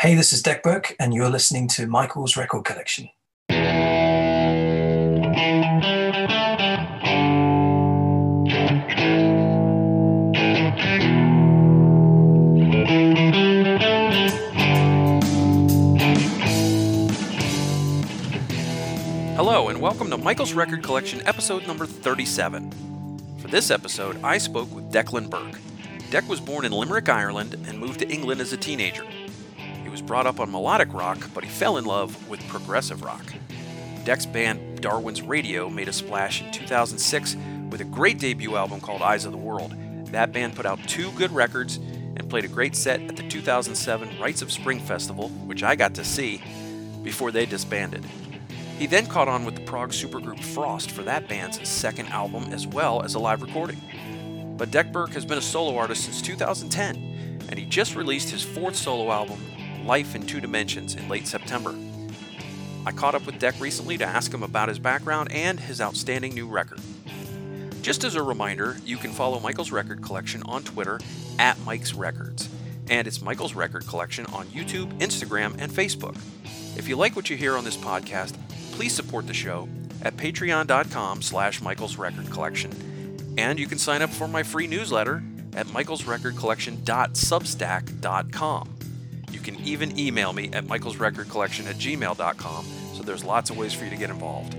Hey, this is Dec Burke, and you're listening to Michael's Record Collection. Hello, and welcome to Michael's Record Collection, episode number 37. For this episode, I spoke with Declan Burke. Dec was born in Limerick, Ireland, and moved to England as a teenager. He was brought up on melodic rock, but he fell in love with progressive rock. Dec's band Darwin's Radio made a splash in 2006 with a great debut album called Eyes of the World. That band put out two good records and played a great set at the 2007 Rites of Spring Festival, which I got to see, before they disbanded. He then caught on with the prog supergroup Frost for that band's second album as well as a live recording. But Dec Burke has been a solo artist since 2010, and he just released his fourth solo album, Life in Two Dimensions, in late September. I caught up with Dec recently to ask him about his background and his outstanding new record. Just as a reminder, you can follow Michael's Record Collection on Twitter at Mike's Records, and it's Michael's Record Collection on YouTube, Instagram, and Facebook. If you like what you hear on this podcast, please support the show at patreon.com slash michael's record collection and you can sign up for my free newsletter at michaelsrecordcollection.substack.com you can even email me at michaelsrecordcollection at gmail.com so there's lots of ways for you to get involved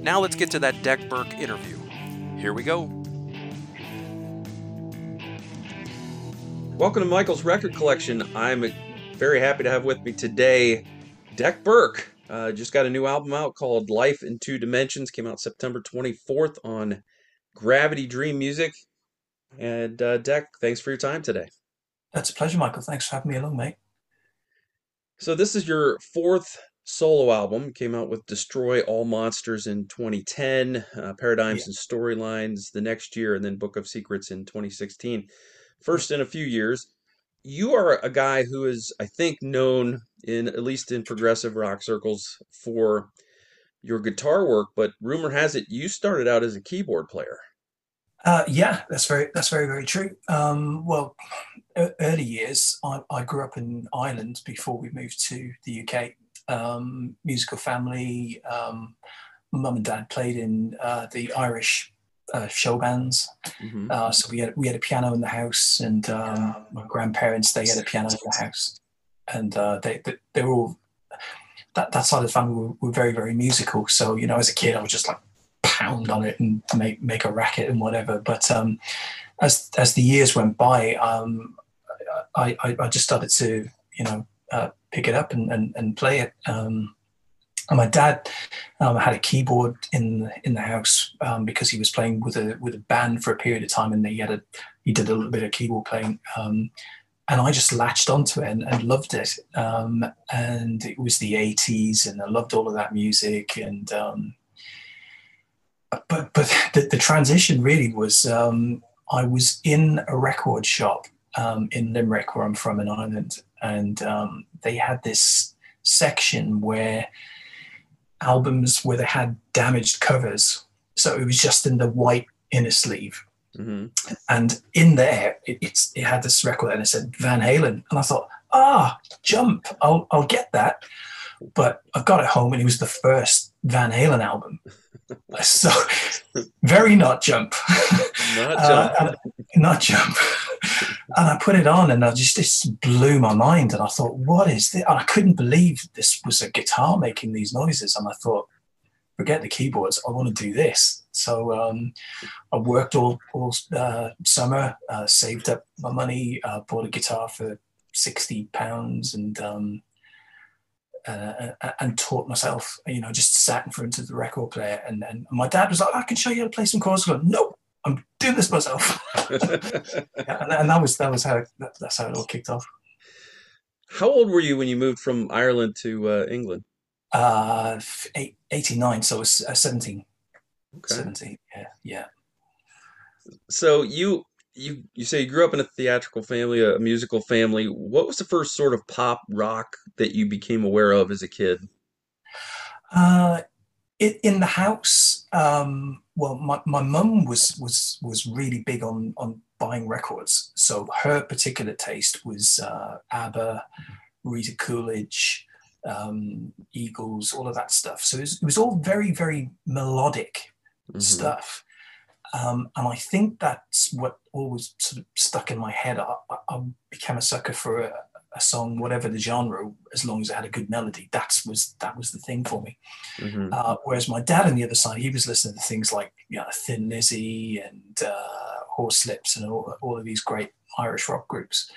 now let's get to that dec burke interview here we go welcome to michael's record collection i'm very happy to have with me today dec burke uh, just got a new album out called Life in Two Dimensions. Came out September 24th on Gravity Dream Music. And uh, Dec, thanks for your time today. That's a pleasure, Michael. Thanks for having me along, mate. So this is your fourth solo album. Came out with Destroy All Monsters in 2010, uh, Paradigms yeah. and Storylines the next year, and then Book of Secrets in 2016. First in a few years you are a guy who is, I think, known in at least in progressive rock circles for your guitar work, but rumor has it you started out as a keyboard player. Uh, yeah, that's very that's very very true. Um, well, early years, I, I, grew up in Ireland before we moved to the UK. Um, musical family. Um, mum and dad played in uh, the Irish uh, show bands. Mm-hmm. Uh, so we had we had a piano in the house, and um, my grandparents they had a piano in the house, and uh, they, they they were all that that side of the family were, were, very very musical. So you know, as a kid, I was just like pound on it and make make a racket and whatever. But um, as as the years went by, um, I, I, I just started to you know uh, pick it up and and, and play it. Um, and my dad um, had a keyboard in in the house um, because he was playing with a with a band for a period of time, and he had a he did a little bit of keyboard playing. Um, and I just latched onto it and, and loved it. Um, and it was the '80s, and I loved all of that music. And um, but but the, the, transition really was I was in a record shop in Limerick, where I'm from in Ireland, and they had this section where albums where they had damaged covers. So it was just in the white inner sleeve. Mm-hmm. And in there, it, it's, it had this record and it said Van Halen. And I thought, ah, jump, I'll, I'll get that. But I got it home and it was the first Van Halen album. so very not jump. Not jump. uh, not jump. and I put it on and I just, just blew my mind. And I thought, what is this? And I couldn't believe this was a guitar making these noises. And I thought, forget the keyboards. I want to do this. So um, I worked all, all uh, summer, uh, saved up my money, uh, bought a guitar for 60 pounds and um, uh, and taught myself, you know, just sat in front of the record player. And, and my dad was like, I can show you how to play some chords. I go, nope, I'm doing this myself. yeah, and, and, that was that was how that, that's how it all kicked off. How old were you when you moved from Ireland to uh, England? Uh, eight, 89, so I was uh, 17. Okay. 17, yeah, yeah. So you you you say you grew up in a theatrical family, a musical family. What was the first sort of pop rock that you became aware of as a kid? Uh, it, in the house, um, well, my, my mum was was was really big on on buying records. So her particular taste was uh, ABBA, Rita Coolidge, um, Eagles, all of that stuff. So it was, it was all very, very melodic mm-hmm. stuff. Um, and I think that's what always sort of stuck in my head. I, I became a sucker for a, a, song, whatever the genre, as long as it had a good melody. That was that was the thing for me. Mm-hmm. Uh, whereas my dad on the other side, he was listening to things like you know, Thin Lizzy and uh, Horslips and all, all of these great Irish rock groups.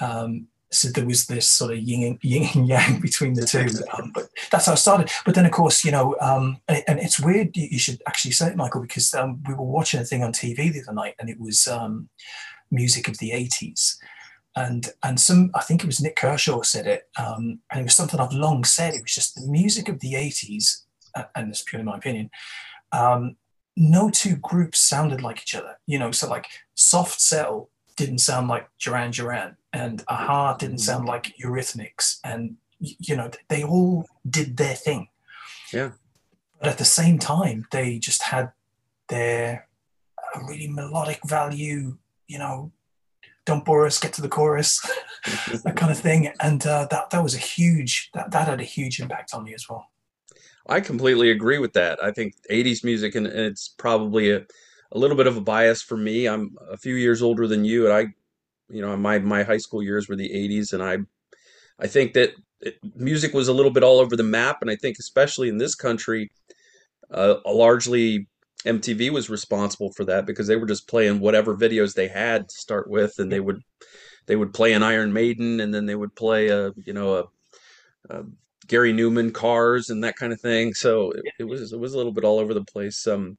Um, so there was this sort of yin and, yin and yang between the two. Um, but that's how I started. But then, of course, you know, um, and, and, it's weird. You should actually say it, Michael, because um, we were watching a thing on TV the other night, and it was um, music of the '80s, and and some I think it was Nik Kershaw said it, um, and it was something I've long said. It was just the music of the '80s, and it's purely my opinion. Um, no two groups sounded like each other. You know, so like Soft Cell didn't sound like Duran Duran, and a-ha didn't mm-hmm. sound like Eurythmics, and you know they all did their thing. Yeah. But at the same time, they just had their uh, really melodic value. You know, don't bore us, get to the chorus, that kind of thing. And uh, that that was a huge that that had a huge impact on me as well. I completely agree with that. I think 80s music, and it's probably a a little bit of a bias for me. I'm a few years older than you, and I, you know, my my high school years were the '80s, and I, I think that it, music was a little bit all over the map, and I think especially in this country, uh, largely MTV was responsible for that because they were just playing whatever videos they had to start with, and they would they would play an Iron Maiden, and then they would play a you know a, a Gary Numan Cars and that kind of thing. So it, it, was it was a little bit all over the place. Um,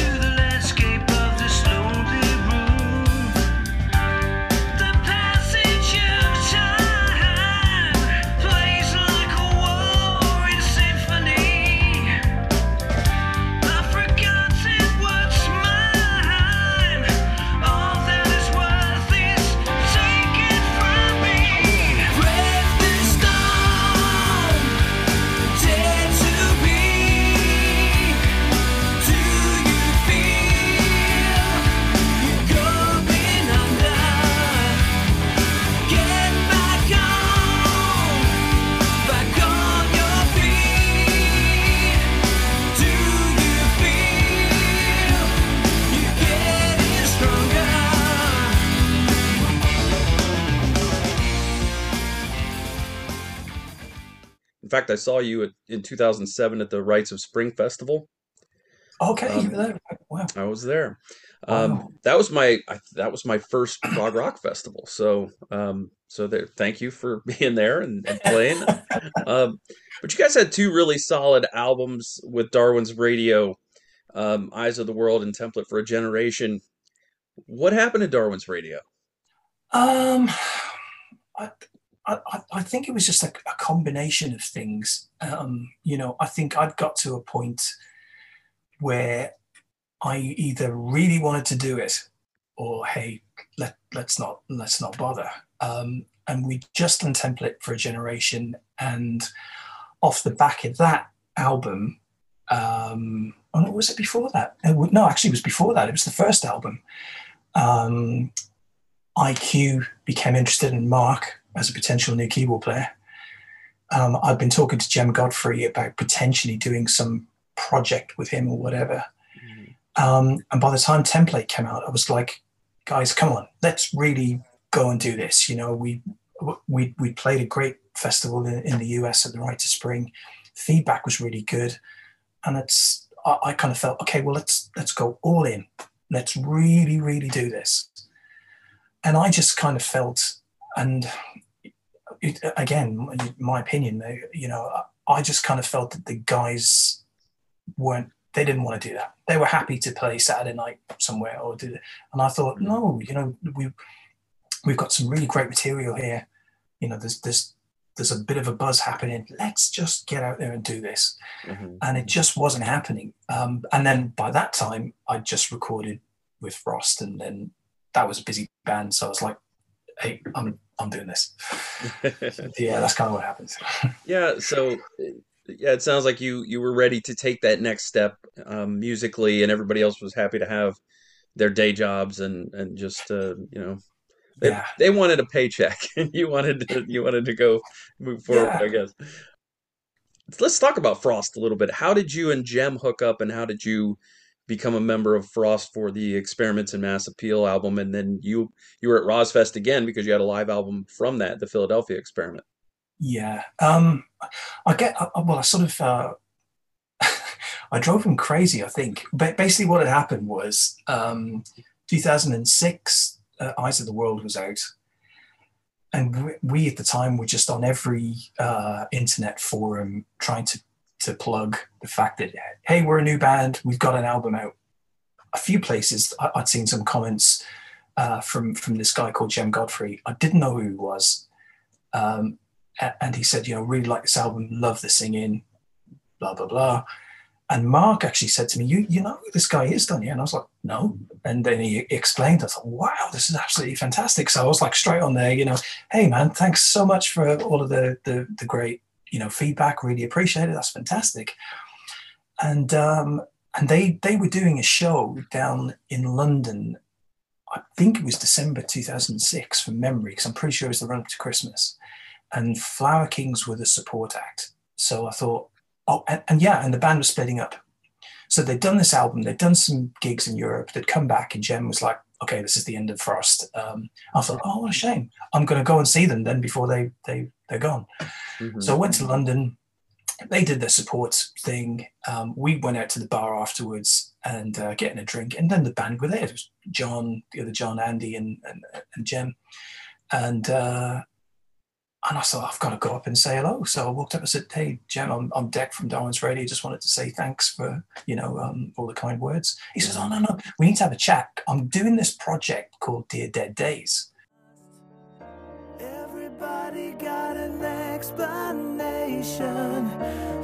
fact, I saw you at, in 2007 at the Rites of Spring Festival. Okay, um, wow. I was there. Um, wow. That was my I, that was my first prog rock festival. So um, so there, thank you for being there and, and playing. um, but you guys had two really solid albums with Darwin's Radio, um, Eyes of the World and Template for a Generation. What happened to Darwin's Radio? Um, I, I, I think it was just a, a combination of things. Um, you know, I think I'd got to a point where I either really wanted to do it or hey, let let's not let's not bother. Um, and we just done template for a generation, and off the back of that album, um, oh, was it before that? No, actually, it was before that. It was the first album. Um, IQ became interested in Mark as a potential new keyboard player. Um, I've been talking to Jem Godfrey about potentially doing some project with him or whatever. Mm-hmm. Um, and by the time Template came out, I was like, guys, come on, let's really go and do this. You know, we we we played a great festival in, in the US at the of Spring. Feedback was really good, and it's I, I kind of felt okay. Well, let's let's go all in. Let's really really do this. And I just kind of felt and it, again, my opinion, you know, I just kind of felt that the guys weren't, they didn't want to do that. They were happy to play Saturday night somewhere or do it. And I thought, no, you know, we, we've got some really great material here. You know, there's, there's, there's a bit of a buzz happening. Let's just get out there and do this. Mm-hmm. And it just wasn't happening. Um, and then by that time, I just recorded with Frost, and then that was a busy band. So I was like, hey, I'm I'm doing this. yeah, that's kind of what happens. yeah. So yeah, it sounds like you you were ready to take that next step um, musically, and everybody else was happy to have their day jobs and and just uh, you know they, yeah. they wanted a paycheck and you wanted to you wanted to go move forward yeah. i guess let's talk about frost a little bit how did you and jem hook up and how did you become a member of frost for the experiments in mass appeal album and then you you were at RoSfest again because you had a live album from that the philadelphia experiment yeah um i get well i sort of uh I drove him crazy, I think. But basically, what had happened was um, 2006, uh, Eyes of the World was out. And we, we at the time were just on every uh, internet forum trying to, to plug the fact that, hey, we're a new band, we've got an album out. A few places I, would seen some comments uh, from, from this guy called Jem Godfrey. I didn't know who he was. Um, and he said, you know, really like this album, love the singing, blah, blah, blah. And Mark actually said to me, "You you know who this guy is, don't you?" And I was like, "No." And then he explained. I thought, "Wow, this is absolutely fantastic." So I was like straight on there, you know, "Hey man, thanks so much for all of the the, the great you know feedback. Really appreciate it. That's fantastic." And um, and they they were doing a show down in London. I think it was December 2006 from memory, because I'm pretty sure it was the run up to Christmas. And Flower Kings were the support act. So I thought, oh, and, and yeah, and the band was splitting up. So they'd done this album, they'd done some gigs in Europe, they'd come back, and Jem was like, okay, this is the end of Frost. Um, I thought, oh, what a shame. I'm going to go and see them then before they, they, they're gone. Mm-hmm. So I went to London. They did their support thing. Um, we went out to the bar afterwards and uh, getting a drink. And then the band were there. It was John, the other John, Andy, and, and, and Jem. And uh, and I thought, I've got to go up and say hello. So I walked up and said, Hey, Jem, I'm, I'm Dec from Darwin's Radio. Just wanted to say thanks for, you know, um, all the kind words. He says, Oh, no, no, we need to have a chat. I'm doing this project called Dear Dead Days. Everybody got an explanation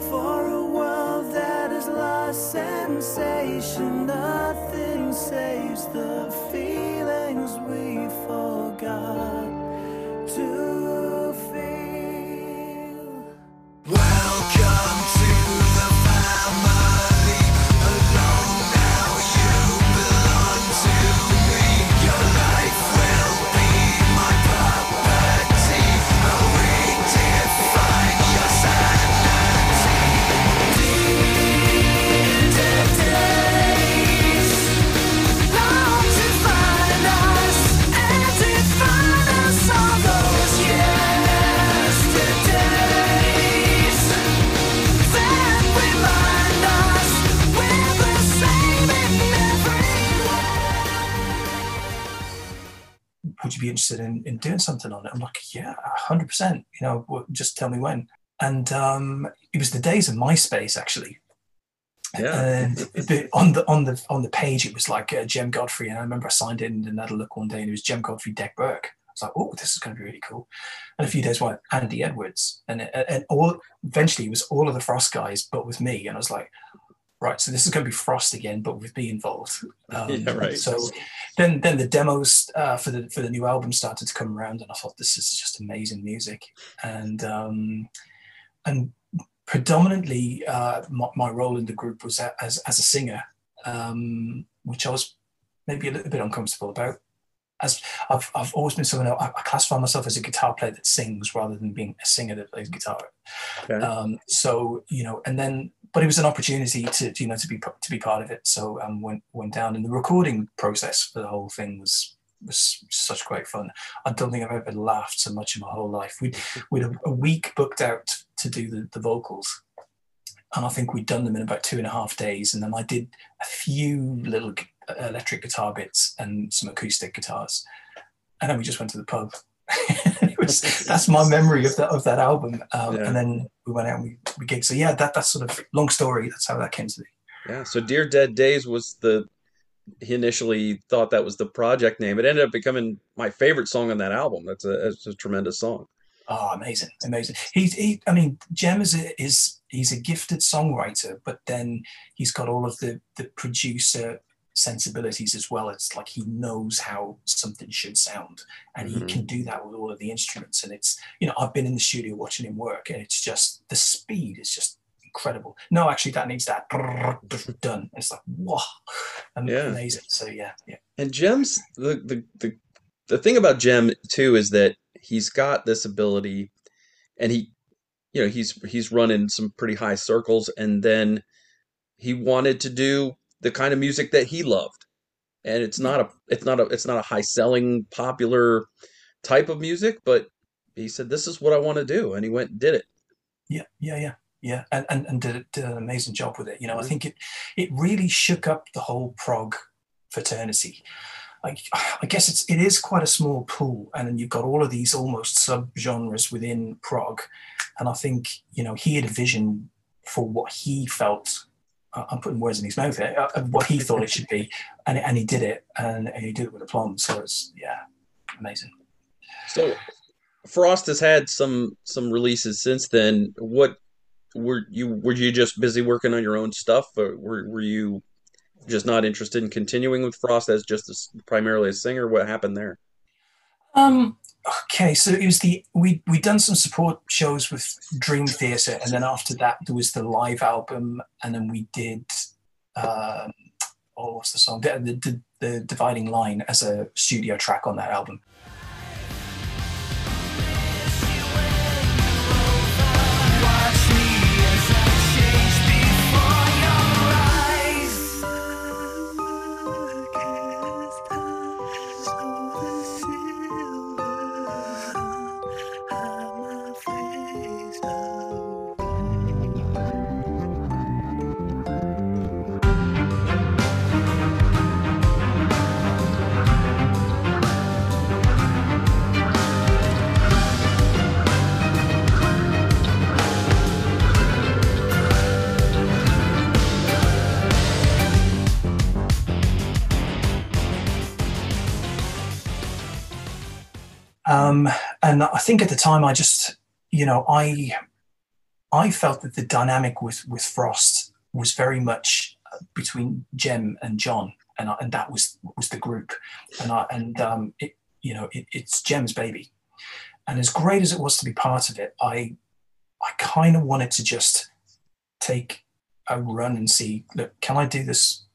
for a world that is lost sensation. Nothing saves the feelings we forgot interested in, in doing something on it? I'm like, yeah, 100%, you know, just tell me when. And um, it was the days of MySpace, actually. Yeah. And on the on the on the page, it was like uh, Jem Godfrey, and I remember I signed in and had a look one day, and it was Jem Godfrey, Dec Burke. I was like, oh, this is going to be really cool. And a few days later, Andy Edwards, and and all eventually it was all of the Frost guys, but with me, and I was like, right, so this is going to be Frost again, but with me involved. Um, yeah, right. So then, then the demos uh, for the for the new album started to come around, and I thought this is just amazing music, and um, and predominantly uh, my, my, role in the group was as as a singer, um, which I was maybe a little bit uncomfortable about. As I've, I've always been someone I, I classify myself as a guitar player that sings rather than being a singer that plays guitar. Okay. Um, so you know, and then but it was an opportunity to you know to be to be part of it. So um, went went down, and the recording process for the whole thing was was such great fun. I don't think I've ever laughed so much in my whole life. We we had a, week booked out to do the, the vocals, and I think we'd done them in about two and a half days. And then I did a few little electric guitar bits and some acoustic guitars, and then we just went to the pub was, that's my memory of that of that album. Um, yeah. And then we went out and we, we gigged. So yeah, that that's sort of long story. That's how that came to be. Yeah. So Dear Dead Days was the he initially thought that was the project name. It ended up becoming my favorite song on that album. That's a, that's a tremendous song. Oh, amazing, amazing. He's, he, I mean, Jem is a, is he's a gifted songwriter, but then he's got all of the the producer sensibilities as well. It's like he knows how something should sound, and mm-hmm. he can do that with all of the instruments. And it's you know I've been in the studio watching him work, and it's just the speed is just incredible. No, actually, that needs that done. It's like wow, yeah. amazing. So yeah, yeah. And Jem's the the the the thing about Jem too is that he's got this ability, and he, you know, he's he's running some pretty high circles, and then he wanted to do the kind of music that he loved, and it's not a it's not a it's not a high selling popular type of music, but he said this is what I want to do, and he went and did it. Yeah, yeah, yeah yeah, and, and, and did, did an amazing job with it. You know, I mm-hmm. think it it really shook up the whole prog fraternity. I, I guess it's it is quite a small pool, and then you've got all of these almost sub genres within prog, and I think you know he had a vision for what he felt. I'm putting words in his mouth here. Uh, what he thought it should be, and and he did it, and, and he did it with aplomb. So it's yeah, amazing. So Frost has had some some releases since then. What were you were you just busy working on your own stuff, or were were you just not interested in continuing with Frost as just a, primarily a singer? What happened there? Um. Okay, so it was the we we done some support shows with Dream Theater, and then after that there was the live album, and then we did. Um, oh, what's the song? The, the, the Dividing Line as a studio track on that album. And I think at the time, I just, you know, I, I felt that the dynamic with with Frost was very much uh, between Jem and John, and I, and that was was the group, and I and um, it, you know, it, it's Jem's baby, and as great as it was to be part of it, I, I kind of wanted to just take a run and see, look, can I do this,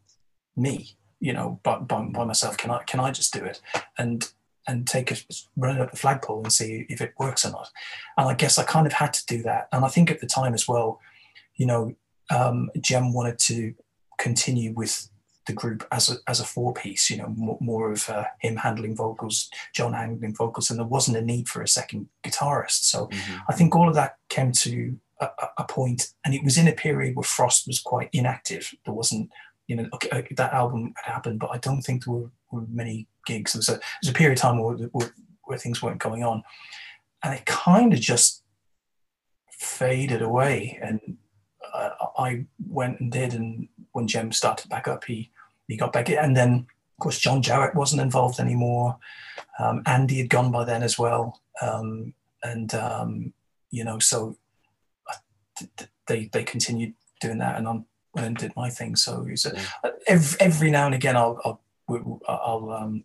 me, you know, by, by, by myself? Can I can I just do it? And and take a run it up the flagpole and see if it works or not. And I guess I kind of had to do that. And I think at the time as well, you know, um, Jem wanted to continue with the group as a, as a four piece, you know, more, more of uh, him handling vocals, John handling vocals, and there wasn't a need for a second guitarist. So mm-hmm. I think all of that came to a, a point, and it was in a period where Frost was quite inactive. There wasn't, you know, okay, that album had happened, but I don't think there were, were many gigs. There was a, there was a period of time where, where, where things weren't going on. And it kind of just faded away. And uh, I went and did. And when Jem started back up, he, he got back. in. And then, of course, John Jowitt wasn't involved anymore. Um, Andy had gone by then as well. Um, and, um, you know, so they, they continued doing that. And I went and did my thing. So a, every, every now and again, I'll, I'll I'll um,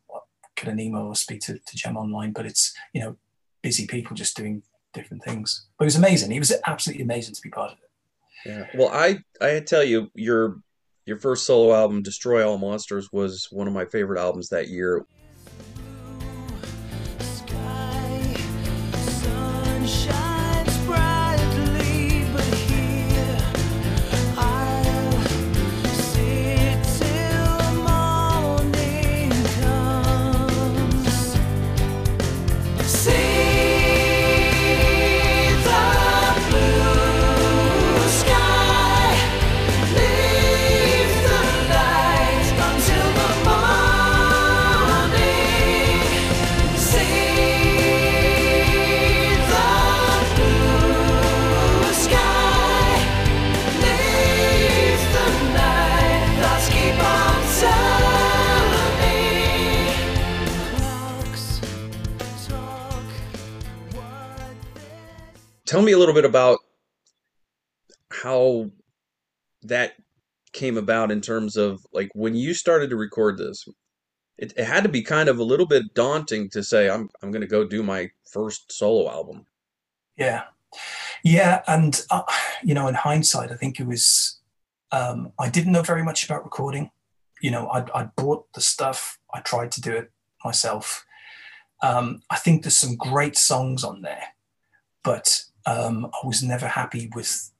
get an email or speak to, to Jem online, but it's, you know, busy people just doing different things. But it was amazing. It was absolutely amazing to be part of it. Yeah. Well, I I tell you, your your first solo album, Destroy All Monsters, was one of my favorite albums that year. Tell me a little bit about how that came about in terms of like when you started to record this it, it had to be kind of a little bit daunting to say i'm i'm going to go do my first solo album. Yeah. Yeah and uh, you know in hindsight i think it was um, i didn't know very much about recording. You know i i bought the stuff. I tried to do it myself. Um, i think there's some great songs on there but um, i was never happy with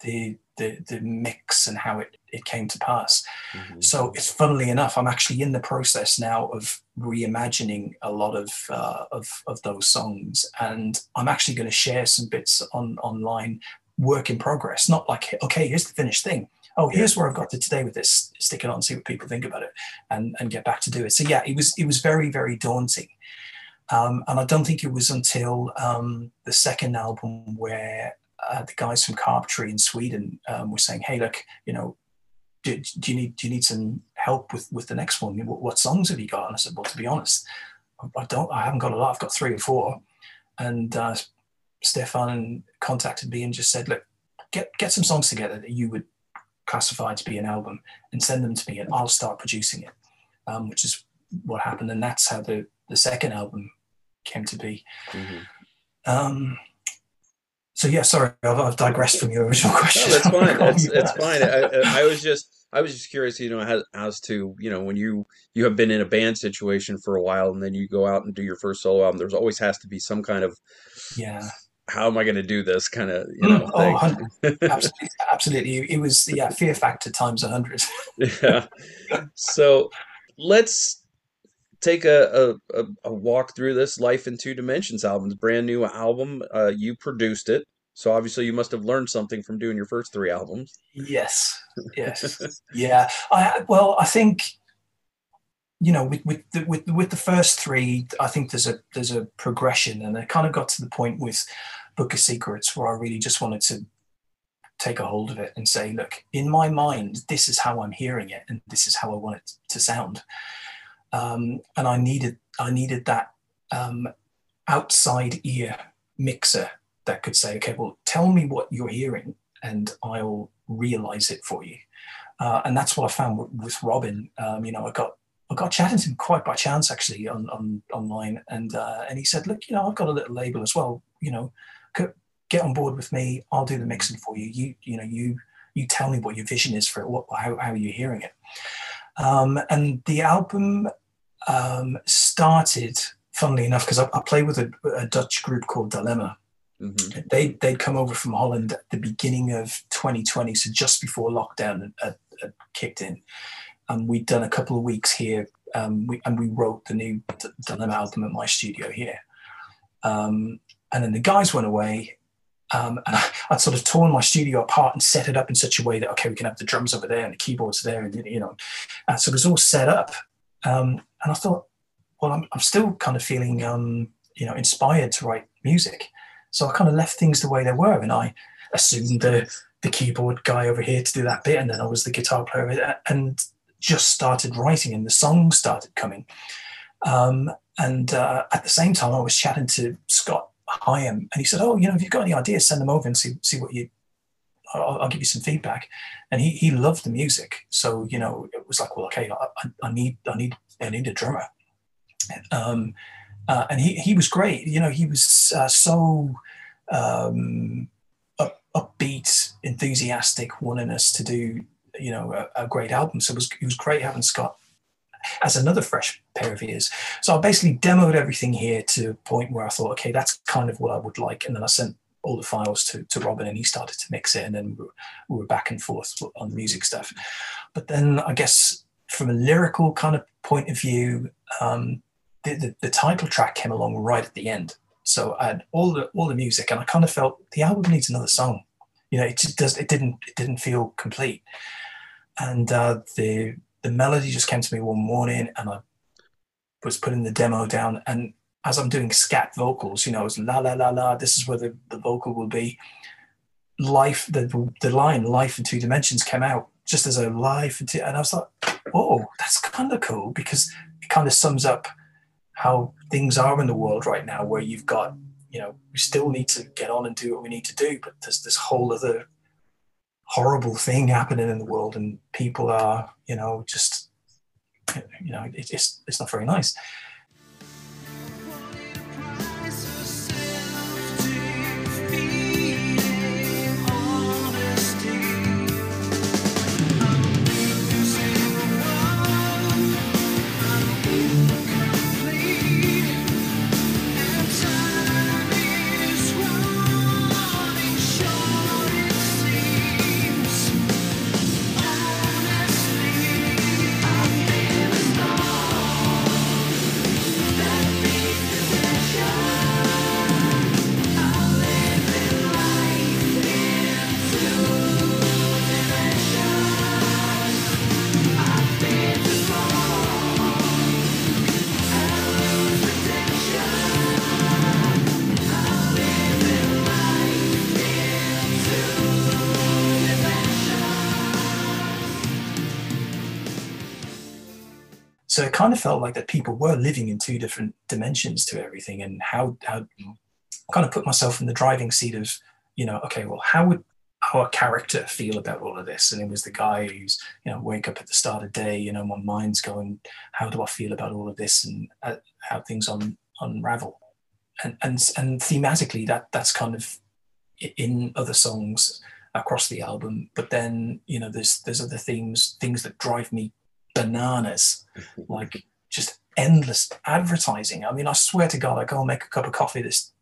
the the, the mix and how it, it came to pass. Mm-hmm. So it's funnily enough, I'm actually in the process now of reimagining a lot of, uh, of, of those songs. And I'm actually going to share some bits on online work in progress, not like, okay, here's the finished thing. Oh, here's where I've got to today with this. Stick it on, see what people think about it, and and get back to do it. So yeah, it was it was very very daunting, um, and I don't think it was until um, the second album where uh, the guys from Carpentry in Sweden um, were saying, "Hey, look, you know, do, do, you need do you need some help with with the next one? What, what, songs have you got?" And I said, "Well, to be honest, I don't. I haven't got a lot. I've got three or four. And uh, Stefan contacted me and just said, "Look, get get some songs together that you would classify to be an album and send them to me, and I'll start producing it." Um, which is what happened, and that's how the the second album came to be. Mm-hmm. Um, so yeah, sorry, I've, I've digressed from your original question. No, that's fine. it's, it's fine. I, I, was just I was just curious, you know, as, as to you know when you you have been in a band situation for a while and then you go out and do your first solo album. There's always has to be some kind of yeah. How am I going to do this kind of you know? Oh, absolutely, absolutely. It was yeah, fear factor times a hundred. yeah. So let's take a, a, a, walk through this Life in Two Dimensions album. brand new album. Uh, you produced it. So obviously you must have learned something from doing your first three albums. Yes. Yes. yeah. I well, I think you know with with the, with with the first three, I think there's a there's a progression, and I kind of got to the point with Book of Secrets where I really just wanted to take a hold of it and say, look, in my mind, this is how I'm hearing it, and this is how I want it to sound. Um, and I needed I needed that um, outside ear mixer that could say, okay, well, tell me what you're hearing and I'll realize it for you. Uh, and that's what I found with, Robin. Um, you know, I got I got chatting to him quite by chance actually on, on online, and uh, and he said, look, you know, I've got a little label as well. You know, get on board with me. I'll do the mixing for you. You you know you you tell me what your vision is for it. What how how are you hearing it? Um, and the album um, started, funnily enough, because I, I played with a, a Dutch group called Dilemma, Mm-hmm. They they'd come over from Holland at the beginning of 2020, so just before lockdown had, had kicked in, and we'd done a couple of weeks here, um, we, and we wrote the new Dilemma album at my studio here. Um, and then the guys went away, um, and I, would sort of torn my studio apart and set it up in such a way that okay, we can have the drums over there and the keyboards there, and you know, and so it was all set up. Um, and I thought, well, I'm, I'm still kind of feeling, um, you know, inspired to write music. So I kind of left things the way they were, and I assumed the the keyboard guy over here to do that bit, and then I was the guitar player, and just started writing, and the songs started coming. Um, and uh, at the same time, I was chatting to Scott Higham, and he said, "Oh, you know, if you've got any ideas, send them over and see see what you. I'll, I'll give you some feedback." And he he loved the music, so you know, it was like, well, okay, I, I need I need I need a drummer. Um, uh, and he, he was great. You know, he was uh, so um, up, upbeat, enthusiastic, wanting us to do, you know, a, a great album. So it was, it was great having Scott as another fresh pair of ears. So I basically demoed everything here to a point where I thought, okay, that's kind of what I would like. And then I sent all the files to, to Robin and he started to mix it. And then we were, we were back and forth on the music stuff. But then I guess from a lyrical kind of point of view, um, the, the, the, title track came along right at the end. So I had all the all the music, and I kind of felt the album needs another song. You know, it just does. It didn't. It didn't feel complete. And uh, the the melody just came to me one morning, and I was putting the demo down. And as I'm doing scat vocals, you know, it's la la la la. This is where the, the vocal will be. Life, the the line "Life in Two Dimensions" came out just as a life, and I was like, "Oh, that's kind of cool," because it kind of sums up how things are in the world right now, where you've got, you know, we still need to get on and do what we need to do, but there's this whole other horrible thing happening in the world and people are you know just you know it, it's it's not very nice kind of felt like that people were living in two different dimensions to everything and how how kind of put myself in the driving seat of you know okay well how would our character feel about all of this? And it was the guy who's you know wake up at the start of day you know my mind's going how do i feel about all of this and uh, how things un- unravel? And and and thematically that that's kind of in other songs across the album. But then you know there's there's other themes things that drive me bananas, like just endless advertising. I mean, I swear to God, I go and make a cup of coffee this,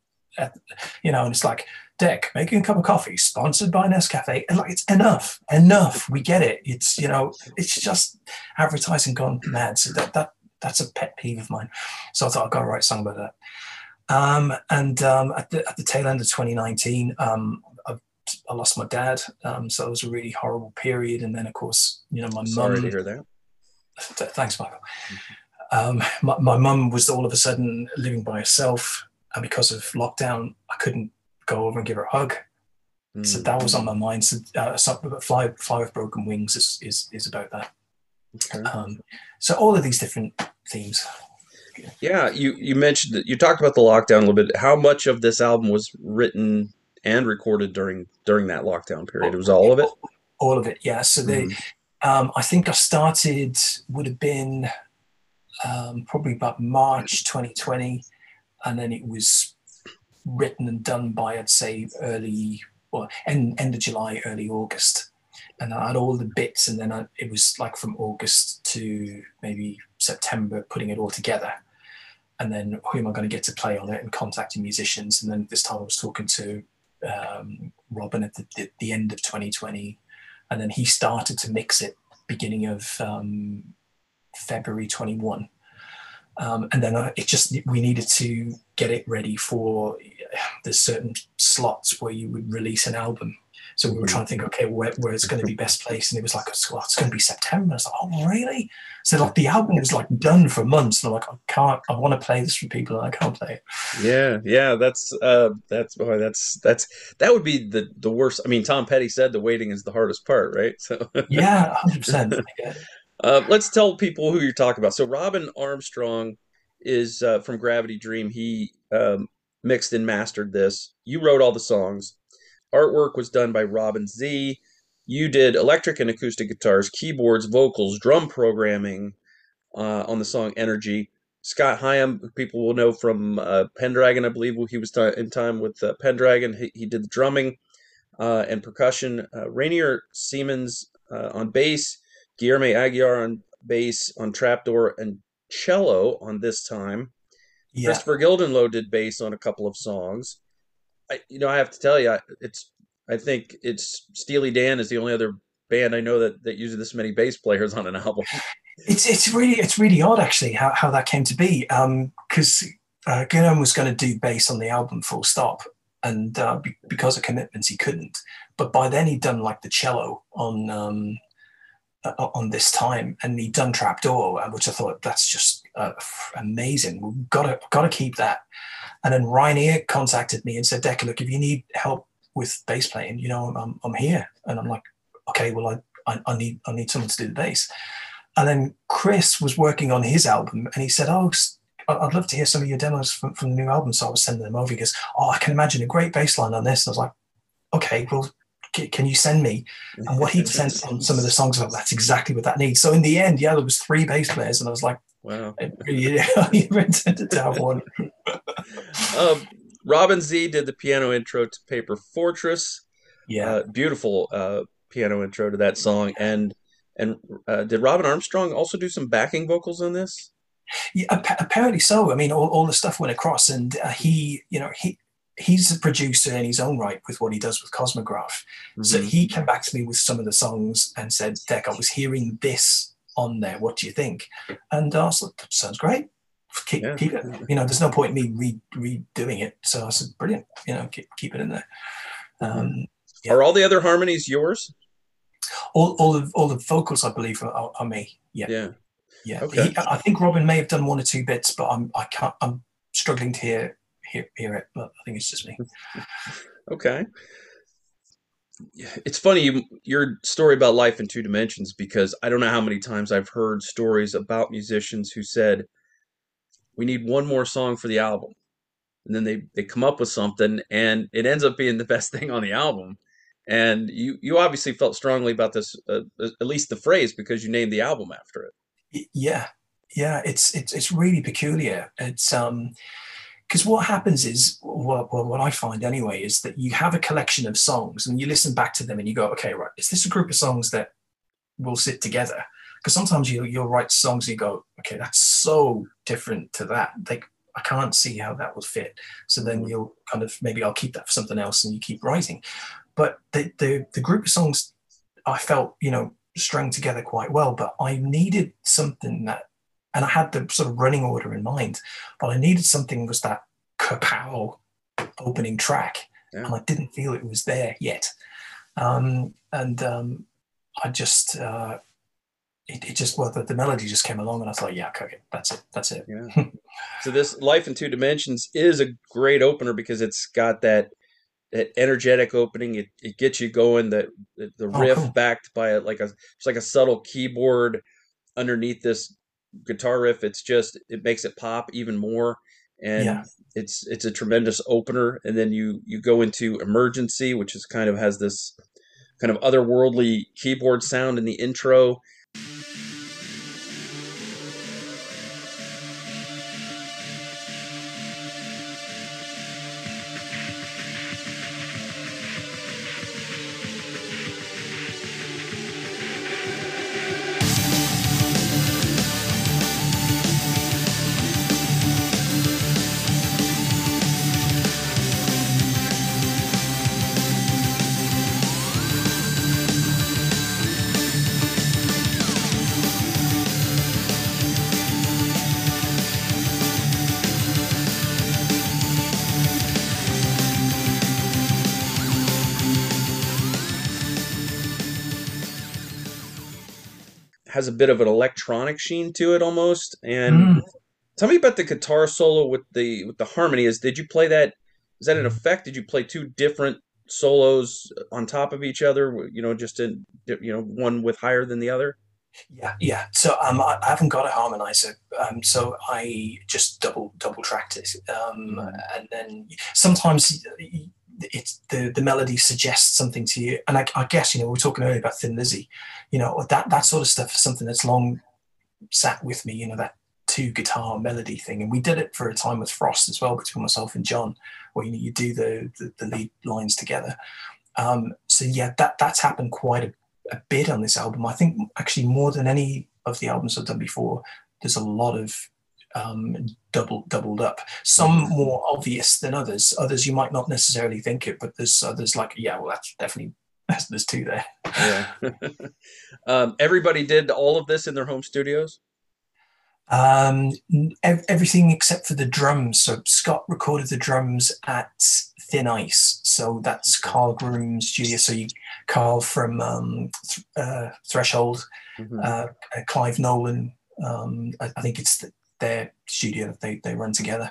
you know, and it's like, Dec, making a cup of coffee, sponsored by Nescafe. And like, it's enough, enough. We get it. It's, you know, it's just advertising gone mad. So that, that, that's a pet peeve of mine. So I thought I've got to write a song about that. Um, and um, at, the, at the tail end of 2019, um, I, I, lost my dad. Um, so it was a really horrible period. And then, of course, you know, my mum. Sorry to hear that. Thanks, Michael. Um, my, mum was all of a sudden living by herself, and because of lockdown, I couldn't go over and give her a hug. Mm. So that was on my mind. So, uh, fly, fly with broken wings is is, is about that. Okay. Um, so all of these different themes. Yeah, you you mentioned that you talked about the lockdown a little bit. How much of this album was written and recorded during during that lockdown period? It was all of it. All of it, yeah. So they mm. Um, I think I started, would have been um, probably about March 2020. And then it was written and done by, I'd say, early, well, end, end of July, early August. And I had all the bits. And then I, it was like from August to maybe September, putting it all together. And then who am I going to get to play on it and contacting musicians. And then this time I was talking to um, Robin at the, the, the end of 2020 and then he started to mix it beginning of um, February 21. Um, and then uh, it just we needed to get it ready for there's certain slots where you would release an album so we were trying to think, okay, where, where it's going to be best placed, and it was like, well, it's going to be September. I was like, oh, really? So like the album was like done for months, and I'm like, I can't, I want to play this for people, and I can't play it. Yeah, yeah, that's uh, that's boy, that's that's that would be the the worst. I mean, Tom Petty said the waiting is the hardest part, right? So yeah, hundred percent. Uh, let's tell people who you're talking about. So Robin Armstrong is uh, from Gravity Dream. He um, mixed and mastered this. You wrote all the songs. Artwork was done by Robin Z. You did electric and acoustic guitars, keyboards, vocals, drum programming uh, on the song Energy. Scott Higham, people will know from uh, Pendragon, I believe he was t- in time with uh, Pendragon. He, he did the drumming uh, and percussion. Uh, Rainier Siemens uh, on bass, Guillermo Aguiar on bass, on trapdoor, and cello on this time. Yeah. Kristoffer Gildenlöw did bass on a couple of songs. I, you know, I have to tell you, it's. I think it's Steely Dan is the only other band I know that that uses this many bass players on an album. It's it's really it's really odd actually how, how that came to be because um, uh, Guillaume was going to do bass on the album full stop and uh, be, because of commitments he couldn't but by then he'd done like the cello on um, uh, on this time and he'd done trapdoor which I thought that's just uh, amazing we've got to got to keep that and then Rainier contacted me and said, Decker, look, if you need help with bass playing, you know, I'm, I'm here. And I'm like, okay, well, I, I, I need I need someone to do the bass. And then Chris was working on his album and he said, oh, I'd love to hear some of your demos from, from the new album. So I was sending them over. He goes, oh, I can imagine a great bass line on this. And I was like, okay, well, can you send me? And what he'd sent on some of the songs, like, that's exactly what that needs. So in the end, yeah, there was three bass players, and I was like, wow, you intended to have one. Um, Robin Z did the piano intro to Paper Fortress. Yeah, uh, beautiful uh, piano intro to that song. And and uh, did Robin Armstrong also do some backing vocals on this? Yeah, apparently so. I mean, all, all the stuff went across, and uh, he, you know, he he's a producer in his own right with what he does with Cosmograf. Mm-hmm. So he came back to me with some of the songs and said, "Dec, I was hearing this on there. What do you think?" And I was like, "Sounds great. Keep, yeah. keep it. You know, there's no point in me re- redoing it." So I said, "Brilliant. You know, keep keep it in there." Mm-hmm. Um, yeah. Are all the other harmonies yours? All, all of all the vocals, I believe, are, are me. Yeah. Yeah. Yeah. Okay. He, I think Robin may have done one or two bits, but I'm I can't. I'm struggling to hear hear, hear it, but I think it's just me. okay. It's funny your story about life in two dimensions because I don't know how many times I've heard stories about musicians who said, "We need one more song for the album," and then they they come up with something, and it ends up being the best thing on the album. And you you obviously felt strongly about this, uh, at least the phrase, because you named the album after it. Yeah, yeah, it's it's it's really peculiar. It's um because what happens is what, what I find anyway is that you have a collection of songs and you listen back to them and you go, okay, right, is this a group of songs that will sit together? Because sometimes you you'll write songs and you go, okay, that's so different to that. Like I can't see how that would fit. So then you'll kind of maybe I'll keep that for something else and you keep writing. But the the, the group of songs I felt, you know, strung together quite well, but I needed something that and I had the sort of running order in mind, but I needed something was that kapow opening track, yeah. and I didn't feel it was there yet. Um, and um, I just, uh, it, it, just, well, the, the, melody just came along, and I thought, yeah, okay, that's it, that's it. Yeah. so this Life in Two Dimensions is a great opener because it's got that that energetic opening. It, it gets you going. The the oh, riff oh, cool. backed by a, like a it's like a subtle keyboard underneath this guitar riff it's just it makes it pop even more and yeah. it's it's a tremendous opener and then you you go into emergency which is kind of has this kind of otherworldly keyboard sound in the intro Thank you. Has a bit of an electronic sheen to it almost. And mm. tell me about the guitar solo with the with the harmony. Is did you play that? Is that an effect? Did you play two different solos on top of each other? You know, just in you know one with higher than the other. Yeah, yeah. So um, I, haven't got a harmonizer, um, so I just double double tracked it, um, mm. and then sometimes it's the the melody suggests something to you. And I, I, guess you know we are talking earlier about Thin Lizzy, you know that that sort of stuff is something that's long sat with me. You know that two guitar melody thing, and we did it for a time with Frost as well between myself and John, where you know you do the the, the lead lines together. Um, so yeah, that that's happened quite a, a bit on this album. I think actually more than any of the albums I've done before. There's a lot of um, double doubled up. Some more obvious than others. Others you might not necessarily think it, but there's others like yeah, well that's definitely there's two there. Yeah. um, everybody did all of this in their home studios. Um, ev- everything except for the drums. So Scott recorded the drums at Thin Ice. So that's Karl Groom's studio. So you, Karl from um, th- uh, Threshold, mm-hmm. uh, Clive Nolan. Um, I, I, think it's the, their studio that they, they run together.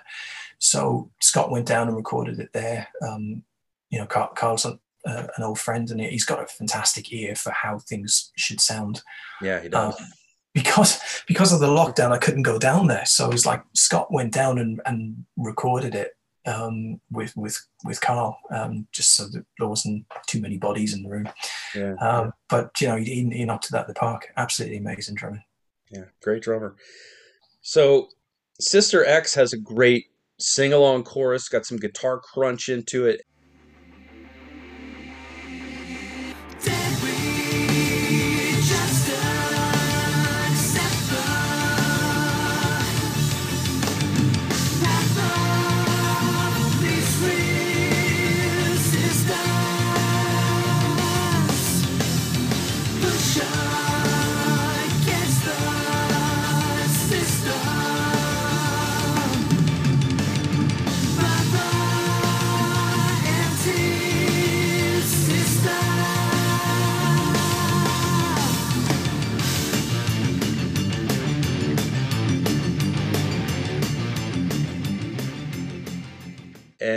So Scott went down and recorded it there. Um, you know, Karl, Karl's uh, an old friend and he's got a fantastic ear for how things should sound. Yeah, he does. Um, because because of the lockdown, I couldn't go down there. So it was like Scott went down and, and recorded it um, with with with Karl, um, just so that there wasn't too many bodies in the room. Yeah. Um, but you know, he, he knocked it out of the park. Absolutely amazing drumming. Yeah, great drummer. So, Sister X has a great sing along chorus, got some guitar crunch into it.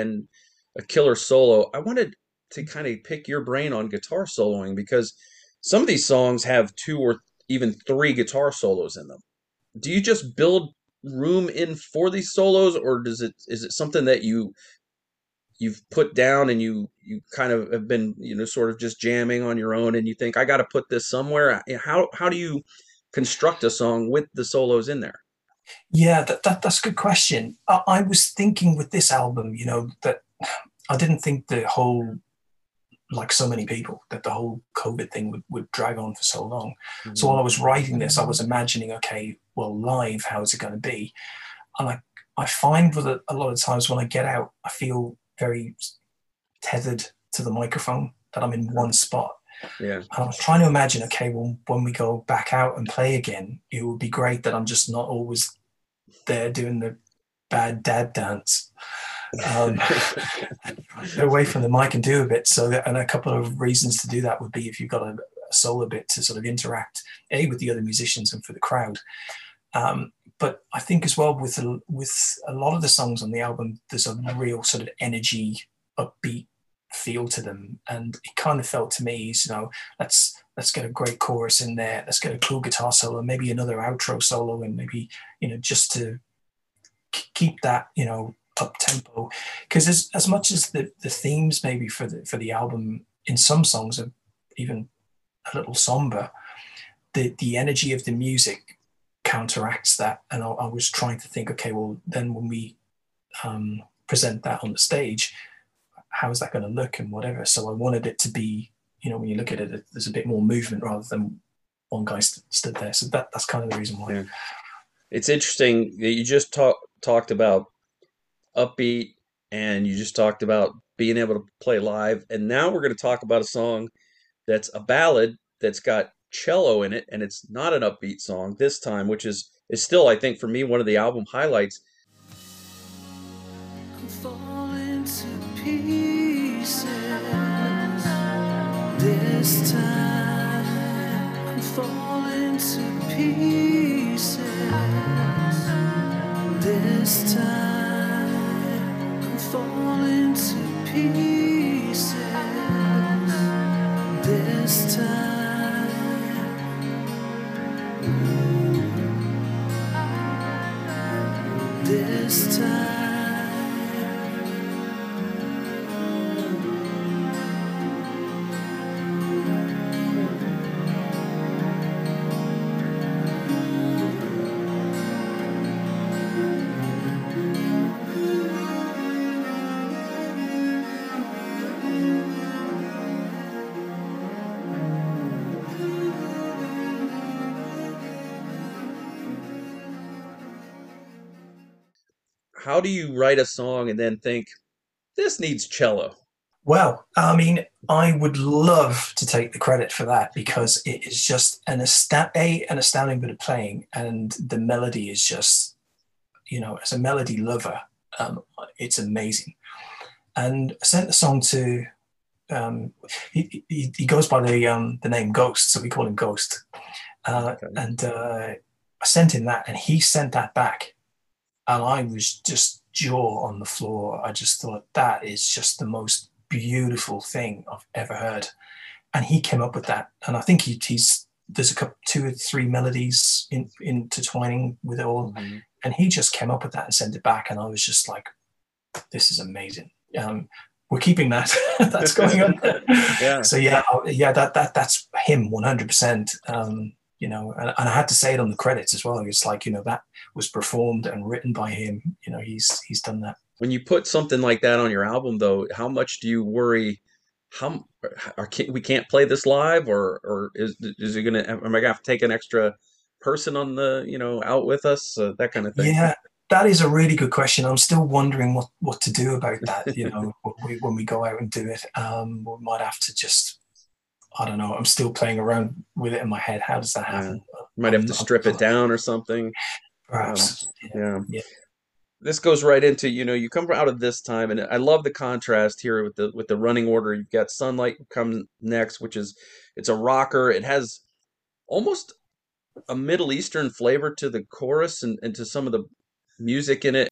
And a killer solo. I wanted to kind of pick your brain on guitar soloing because some of these songs have two or even three guitar solos in them. Do you just build room in for these solos or does it is it something that you you've put down and you you kind of have been you know sort of just jamming on your own and you think I got to put this somewhere how how do you construct a song with the solos in there yeah, that, that that's a good question. I, I, was thinking with this album, you know, that I didn't think the whole, like so many people, that the whole COVID thing would, would drag on for so long. Mm-hmm. So while I was writing this, I was imagining, okay, well, live, how is it going to be? And I, I find that a lot of times when I get out, I feel very tethered to the microphone, that I'm in one spot. Yeah. And I was trying to imagine, okay, well, when we go back out and play again, it would be great that I'm just not always there doing the bad dad dance. Um, away from the mic and do a bit. So, that, and a couple of reasons to do that would be if you've got a, a solo bit to sort of interact, a with the other musicians and for the crowd. Um, but I think as well with with a lot of the songs on the album, there's a real sort of energy, upbeat feel to them, and it kind of felt to me, you know, let's let's get a great chorus in there, let's get a cool guitar solo, maybe another outro solo, and maybe you know just to keep that you know up tempo, because as as much as the the themes maybe for the for the album in some songs are even a little somber, the the energy of the music counteracts that, and I, I was trying to think, okay, well then when we um, present that on the stage how is that going to look and whatever. So I wanted it to be, you know, when you look at it, there's a bit more movement rather than one guy st- stood there. So that that's kind of the reason why. Yeah. It's interesting that you just talk, talked about upbeat and you just talked about being able to play live. And now we're going to talk about a song that's a ballad that's got cello in it and it's not an upbeat song this time, which is is still I think for me one of the album highlights This time I'm falling to pieces. This time I'm falling to pieces. This time. This time. How do you write a song and then think this needs cello? Well, I mean, I would love to take the credit for that because it is just an ast- a an astounding bit of playing, and the melody is just, you know, as a melody lover, um, it's amazing. And I sent the song to, um, he, he, he, goes by the um, the name Ghost, so we call him Ghost, uh, okay. and uh, I sent him that, and he sent that back, and I was just jaw on the floor. I just thought that is just the most beautiful thing I've ever heard. And he came up with that, and I think he, he's there's a couple, two or three melodies in, intertwining with it all, mm-hmm. and he just came up with that and sent it back, and I was just like, this is amazing. Um, we're keeping that. that's going on. Yeah. So yeah, oh, yeah, that that that's him, one hundred percent. Um, You know, and, and I had to say it on the credits as well. It's like you know that was performed and written by him. You know, he's he's done that. When you put something like that on your album, though, how much do you worry? How are, we can't play this live, or or is is it gonna? Am I gonna have to take an extra person on the you know out with us, uh, that kind of thing? Yeah, that is a really good question. I'm still wondering what, what to do about that. You know, when, we, when we go out and do it, um, we might have to just, I don't know. I'm still playing around with it in my head. How does that happen? Yeah. Might have to strip it down or something. Perhaps. Um, yeah. yeah. This goes right into you know you come out of this time and I love the contrast here with the with the running order. You've got Sunlight come next, which is it's a rocker. It has almost a Middle Eastern flavor to the chorus and, and to some of the music in it.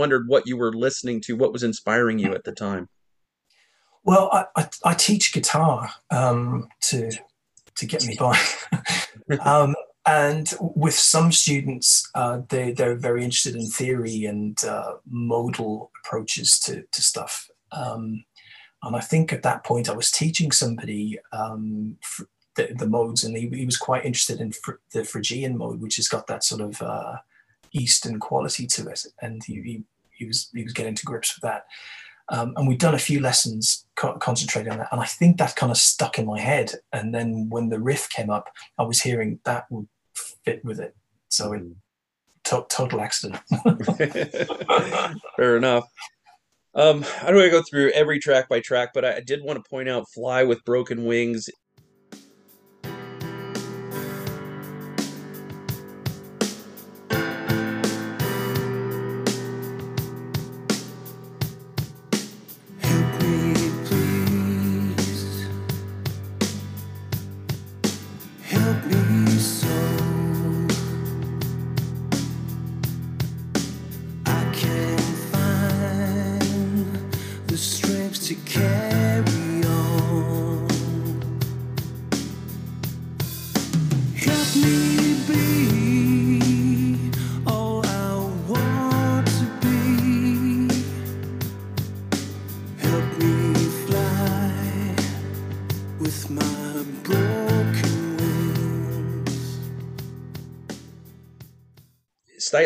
Wondered what you were listening to, what was inspiring you at the time. Well, I, I, I teach guitar um, to to get me by, um, and with some students, uh, they they're very interested in theory and uh, modal approaches to to stuff. Um, and I think at that point, I was teaching somebody um, the, the, modes, and he, he, was quite interested in fr- the Phrygian mode, which has got that sort of uh, Eastern quality to it, and he, he, he was he was getting to grips with that. Um, and we'd done a few lessons co- concentrating on that, and I think that kind of stuck in my head. And then when the riff came up, I was hearing that would fit with it. So it, to- total accident. Fair enough. Um, I don't want to go through every track by track, but I did want to point out "Fly with Broken Wings."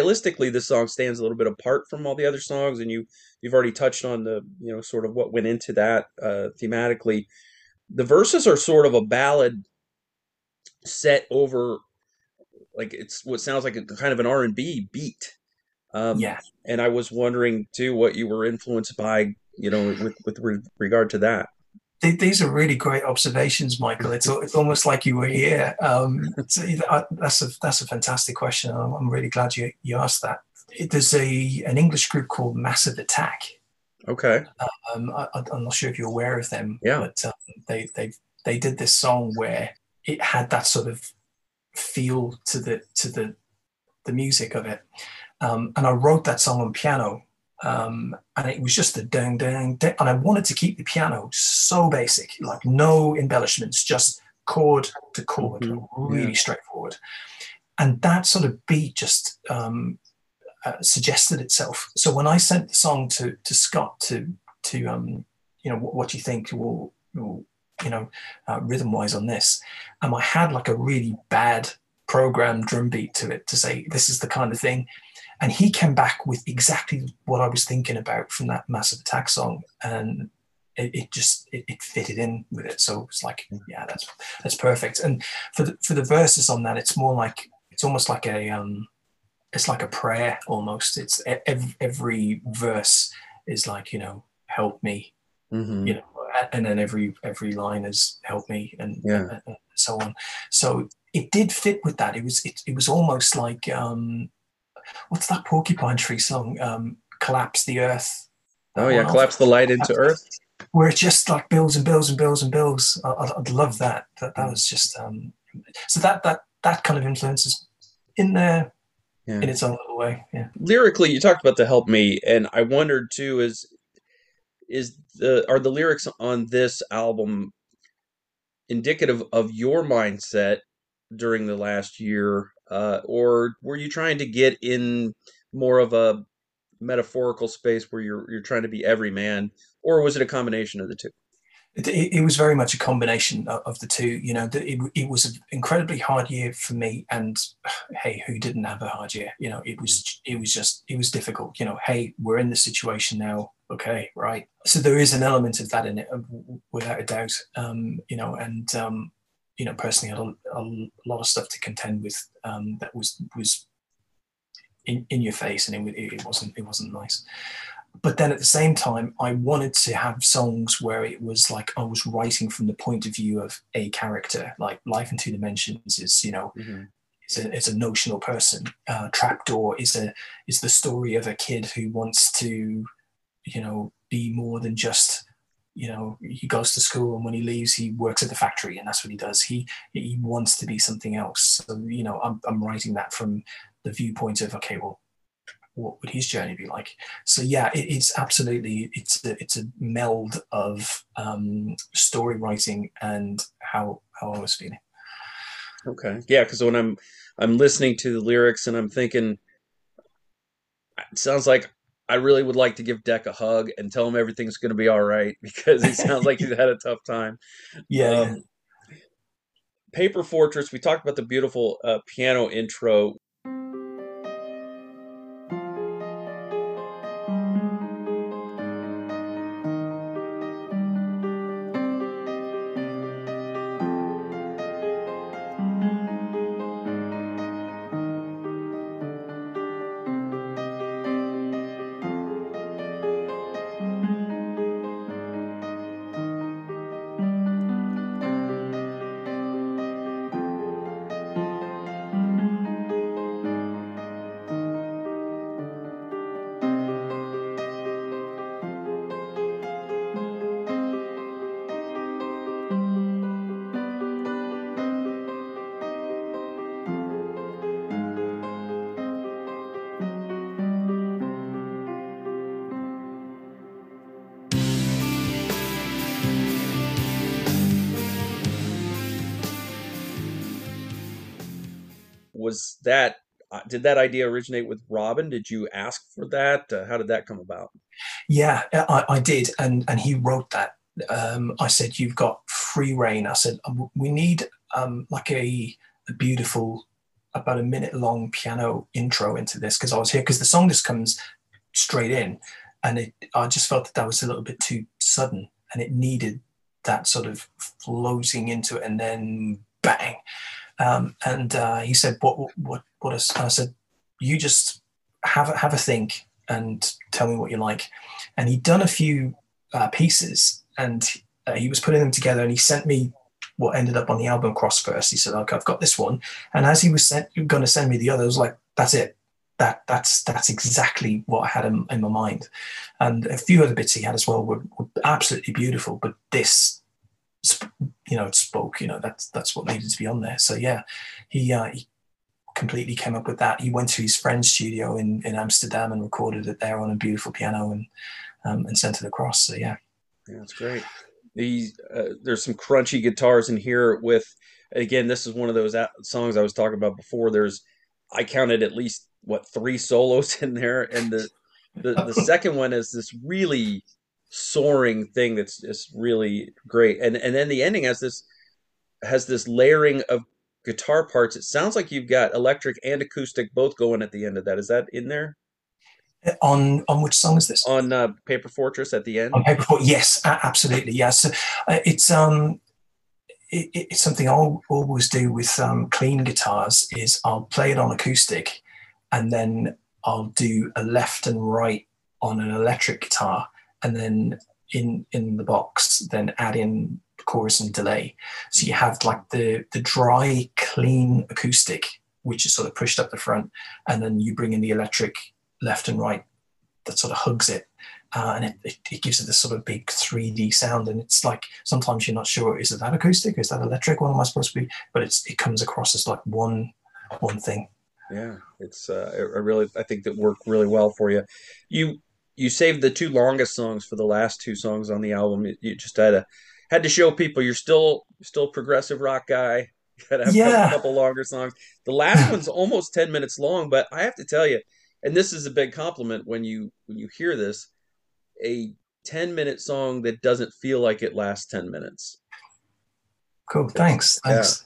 Stylistically this song stands a little bit apart from all the other songs and you you've already touched on the you know sort of what went into that uh thematically. The verses are sort of a ballad set over like it's what sounds like a kind of an r&b beat. Um yeah. and i was wondering too what you were influenced by you know with with re- regard to that these are really great observations, Michael. It's, it's almost like you were here. Um, that's a that's a fantastic question. I'm really glad you, you asked that. There's a an English group called Massive Attack. Okay. Um, I, am not sure if you're aware of them. Yeah. But um, they they they did this song where it had that sort of feel to the to the the music of it, um, and I wrote that song on piano um, and it was just a ding, ding, ding. And I wanted to keep the piano so basic, like no embellishments, just chord to chord, mm-hmm. really yeah. straightforward. And that sort of beat just um, uh, suggested itself. So when I sent the song to to Scott to to um, you know what, what do you think will, will you know uh, rhythm wise on this, and I had like a really bad program drum beat to it to say this is the kind of thing and he came back with exactly what I was thinking about from that Massive Attack song, and it, it just it, it, fitted in with it. So it's like, yeah, that's that's perfect. And for the for the verses on that, it's more like it's almost like a um it's like a prayer almost. It's every, every verse is like you know, help me, Mhm. you know, and then every every line is help me and, Yeah. and so on. So it did fit with that. It was it, it was almost like um, what's that Porcupine Tree song? Um, Collapse the Earth. Oh yeah, collapse the light into earth. where it just like builds and builds and builds and builds. I, I'd, I'd love that. That that was just um, so that that that kind of influence is in there Yeah. in its own little way. Yeah. lyrically you talked about the help me and i wondered too is is the are the lyrics on this album indicative of your mindset during the last year uh, or were you trying to get in more of a metaphorical space where you're you're trying to be every man or was it a combination of the two It, it, was very much a combination of, of the two. You know, it, it was an incredibly hard year for me. And hey, who didn't have a hard year? You know, it was it was just it was difficult. You know, hey, we're in this situation now. Okay, right. So there is an element of that in it, uh, without a doubt. Um, you know, and um, you know, personally, had a, a lot of stuff to contend with um, that was was in, in your face, and it, it wasn't it wasn't nice. But then at the same time i wanted to have songs where it was like i was writing from the point of view of a character. Like life in two dimensions is you know is a, is a notional person. Uh, trapdoor is a is the story of a kid who wants to you know be more than just you know he goes to school and when he leaves he works at the factory and that's what he does. He he wants to be something else. So you know i'm, I'm writing that from the viewpoint of okay well what would his journey be like? So yeah it, it's absolutely it's a, it's a meld of um, story writing and how how i was feeling. Okay. Yeah, because when I'm I'm listening to the lyrics and I'm thinking, it sounds like I really would like to give Dec a hug and tell him everything's going to be all right because he sounds like he's had a tough time. yeah. Um, Paper Fortress. We talked about the beautiful uh, piano intro. That uh, did that idea originate with Robin? Did you ask for that? Uh, how did that come about? Yeah, I, I did, and and he wrote that. Um, I said, "You've got free reign." I said, "Um, "We need um, like a, a beautiful, about a minute long piano intro into this because I was here because the song just comes straight in, and it I just felt that that was a little bit too sudden, and it needed that sort of floating into it, and then bang." Um, and uh, he said, "What what what?" Is, and I said, "You just have a, have a think and tell me what you like." And he'd done a few uh, pieces, and uh, he was putting them together, and he sent me what ended up on the album cross first. He said, "Okay, I've got this one," and as he was going to send me the other, I was like, "That's it." That that's that's exactly what I had in, in my mind, and a few other bits he had as well were, were absolutely beautiful. But this you know, it spoke, you know, that's, that's what needed to be on there. So yeah, he, uh, he completely came up with that. He went to his friend's studio in, in Amsterdam and recorded it there on a beautiful piano and, um, and sent it across. So yeah. Yeah, that's great. These uh, there's some crunchy guitars in here with again, this is one of those songs I was talking about before. There's I counted at least what three solos in there, and the the, the second one is this really soaring thing that's just really great, and and then the ending has this has this layering of guitar parts. It sounds like you've got electric and acoustic both going at the end of that. Is that in there On, on which song is this? on uh, Paper Fortress at the end? on paper Fortress, yes absolutely yes uh, it's um it, it's something i'll always do with um, clean guitars is i'll play it on acoustic and then I'll do a left and right on an electric guitar, and then in in the box, then add in chorus and delay. So you have like the the dry, clean acoustic, which is sort of pushed up the front, and then you bring in the electric left and right that sort of hugs it. Uh, and it, it, it, gives it this sort of big 3D sound. And it's like sometimes you're not sure is it that acoustic, is that electric? What am I supposed to be? But it's it comes across as like one one thing. Yeah, it's uh, I really I think that worked really well for you. You you saved the two longest songs for the last two songs on the album. You, just had to had to show people you're still still progressive rock guy. You gotta have yeah. a couple longer songs. The last one's almost ten minutes long, but I have to tell you, and this is a big compliment when you when you hear this, a ten minute song that doesn't feel like it lasts ten minutes. Cool. Thanks. Thanks.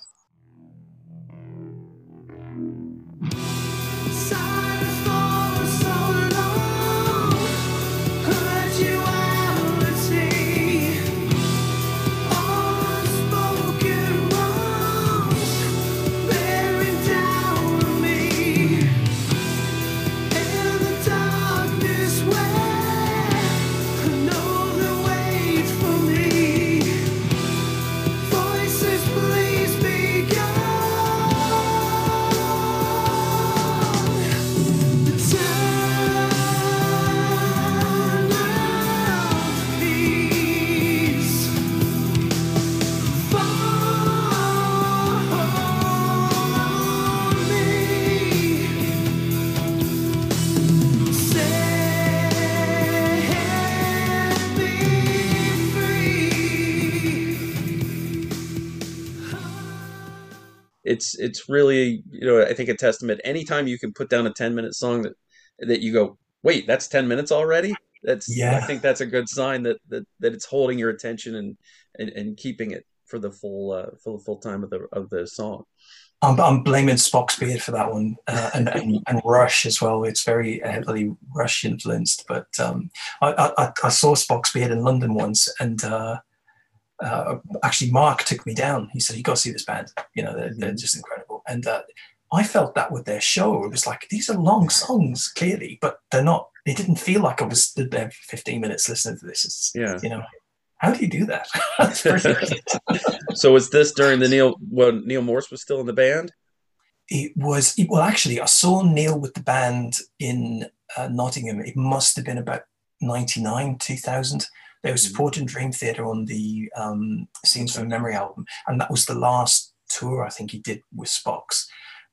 It's it's really you know I think a testament. Anytime you can put down a ten minute song that that you go, wait, that's ten minutes already. That's yeah. I think that's a good sign that that, that it's holding your attention and, and and keeping it for the full uh, for the full time of the of the song. I'm, I'm blaming Spock's beard for that one, uh, and, and, and Rush as well. It's very heavily Rush influenced. But um, I, I, I saw Spock's beard in London once, and uh, uh, actually Mark took me down. He said, "You got to see this band. You know, they're, they're mm-hmm. just incredible." And uh, I felt that with their show. It was like these are long songs, clearly, but they're not. It didn't feel like I was stood there for 15 minutes listening to this. It's, yeah, you know, how do you do that? so was this during the Neil when Neal Morse was still in the band? It was. Well, actually, I saw Neil with the band in uh, Nottingham. It must have been about 99, 2000 they were mm. supporting Dream Theater on the um, Scenes from Memory album, and that was the last tour I think he did with Spox.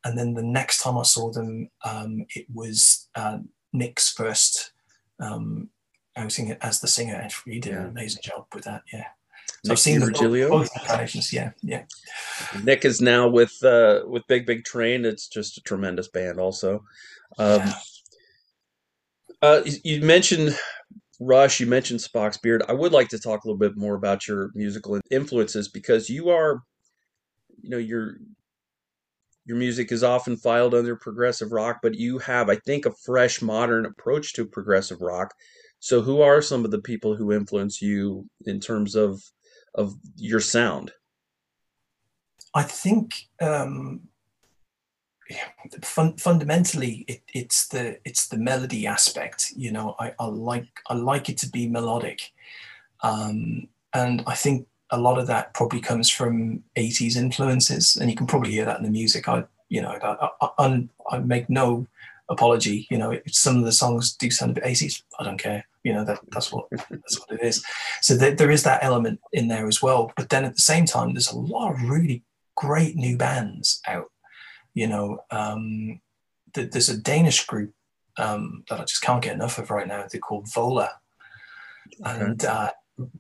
And then the next time I saw them, um, it was uh, Nick's first um, outing as the singer, and he did yeah. an amazing job with that. Yeah. So Nick I've seen Virgilio. both incarnations. Yeah, yeah. Nick is now with uh, with Big Big Train. It's just a tremendous band, also. Um, yeah. uh, you mentioned Rush, you mentioned Spock's beard. I would like to talk a little bit more about your musical influences because you are, you know, your your music is often filed under progressive rock, but you have, I think, a fresh, modern approach to progressive rock. So, who are some of the people who influence you in terms of of your sound? I think um, fun, fundamentally it, it's the it's the melody aspect you know I, I like I like it to be melodic. Um, and I think a lot of that probably comes from 80s influences and you can probably hear that in the music. I you know I, I, I make no apology you know some of the songs do sound a bit 80s I don't care you know that that's what that's what it is. So there, there is that element in there as well but then at the same time there's a lot of really great new bands out you know, um, th- there's a Danish group um, that I just can't get enough of right now. They're called Vola, okay. and uh,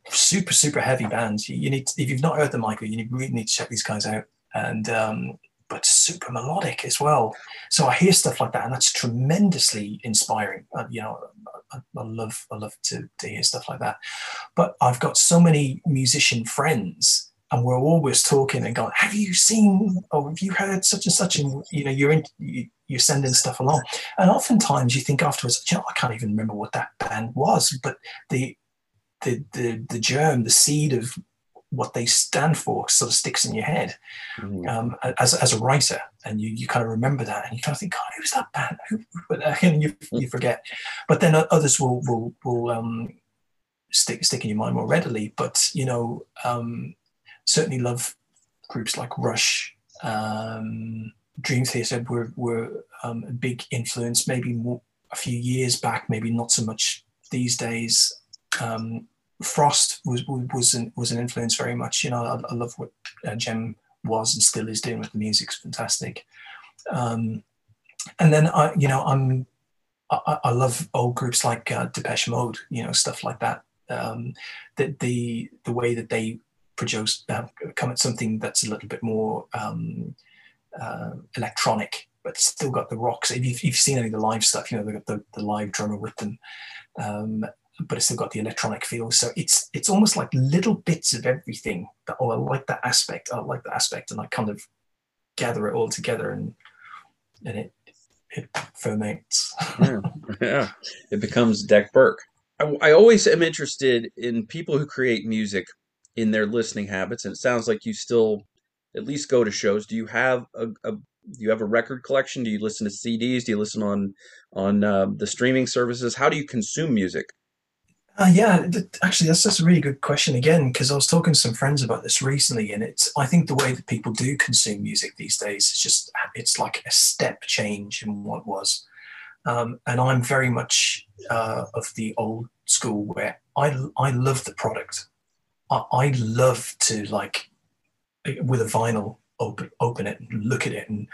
super super heavy bands. You, you need to, if you've not heard them, Michael, you need, really need to check these guys out. And um, but super melodic as well. So I hear stuff like that, and that's tremendously inspiring. Uh, you know, I, I, love I love to, to hear stuff like that. But I've got so many musician friends and we're always talking and going, "Have you seen or have you heard such and such?" And you know, you're in, you, you're sending stuff along, and oftentimes you think afterwards, you know, I can't even remember what that band was, but the the the the germ, the seed of what they stand for sort of sticks in your head mm-hmm. um, as, as a writer, and you, you kind of remember that, and you kind of think, God, who's that band? Who, and you, you forget. But then others will will will um, stick stick in your mind more readily. But you know, um, certainly love groups like Rush, um, Dream Theater were were um, a big influence. Maybe more, a few years back, maybe not so much these days. Um, Frost was was an, was an influence very much. You know, I, I love what uh, Jem was and still is doing with the music. It's fantastic. Um, and then I, you know, I'm I, I love old groups like uh, Depeche Mode. You know, stuff like that. Um, the the the way that they produce uh, come at something that's a little bit more um, uh, electronic, but still got the rocks. If you've, you've, seen any of the live stuff, you know they've got the, the live drummer with them. Um, but it's still got the electronic feel. So it's it's almost like little bits of everything that oh I like that aspect, I like that aspect, and I kind of gather it all together and and it it ferments. yeah, yeah, it becomes Dec Burke. I, I always am interested in people who create music in their listening habits, and it sounds like you still at least go to shows. Do you have a, a do you have a record collection? Do you listen to CDs? Do you listen on on uh, the streaming services? How do you consume music? Uh, yeah, actually, that's just a really good question again because I was talking to some friends about this recently, and it's I think the way that people do consume music these days is just it's like a step change in what was, um, and I'm very much uh, of the old school where I I love the product, I, I love to like with a vinyl open open it and look at it and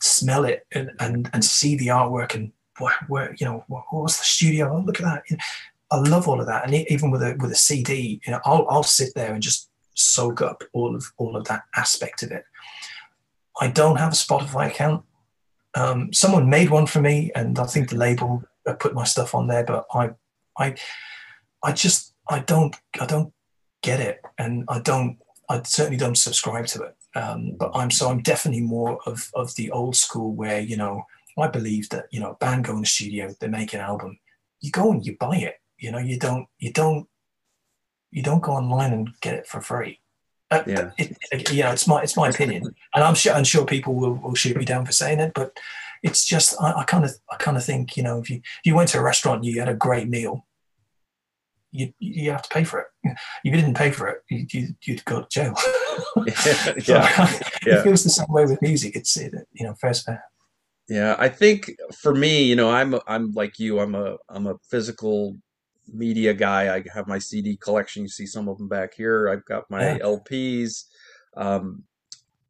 smell it and and, and see the artwork and where, where you know what, what's the studio? Oh, look at that. You know, I love all of that, and even with a with a CD, you know, I'll I'll sit there and just soak up all of all of that aspect of it. I don't have a Spotify account. Um, someone made one for me, and I think the label put my stuff on there, but I, I, I just I don't I don't get it, and I don't I certainly don't subscribe to it. Um, but I'm so I'm definitely more of of the old school where you know I believe that you know a band go in the studio, they make an album, you go and you buy it you know, you don't, you don't, you don't go online and get it for free. Uh, yeah. It, it, you know, it's my it's my opinion, and I'm sure I'm sure people will, will shoot me down for saying it, but it's just I kind of I kind of think you know if you if you went to a restaurant you had a great meal, you you have to pay for it. If you didn't pay for it, you, would go to jail. yeah, yeah. It feels the same way with music. It's you know first fair. Yeah, I think for me, you know, I'm I'm like you. I'm a I'm a physical media guy. I have my CD collection. You see some of them back here. I've got my yeah. LPs. Um,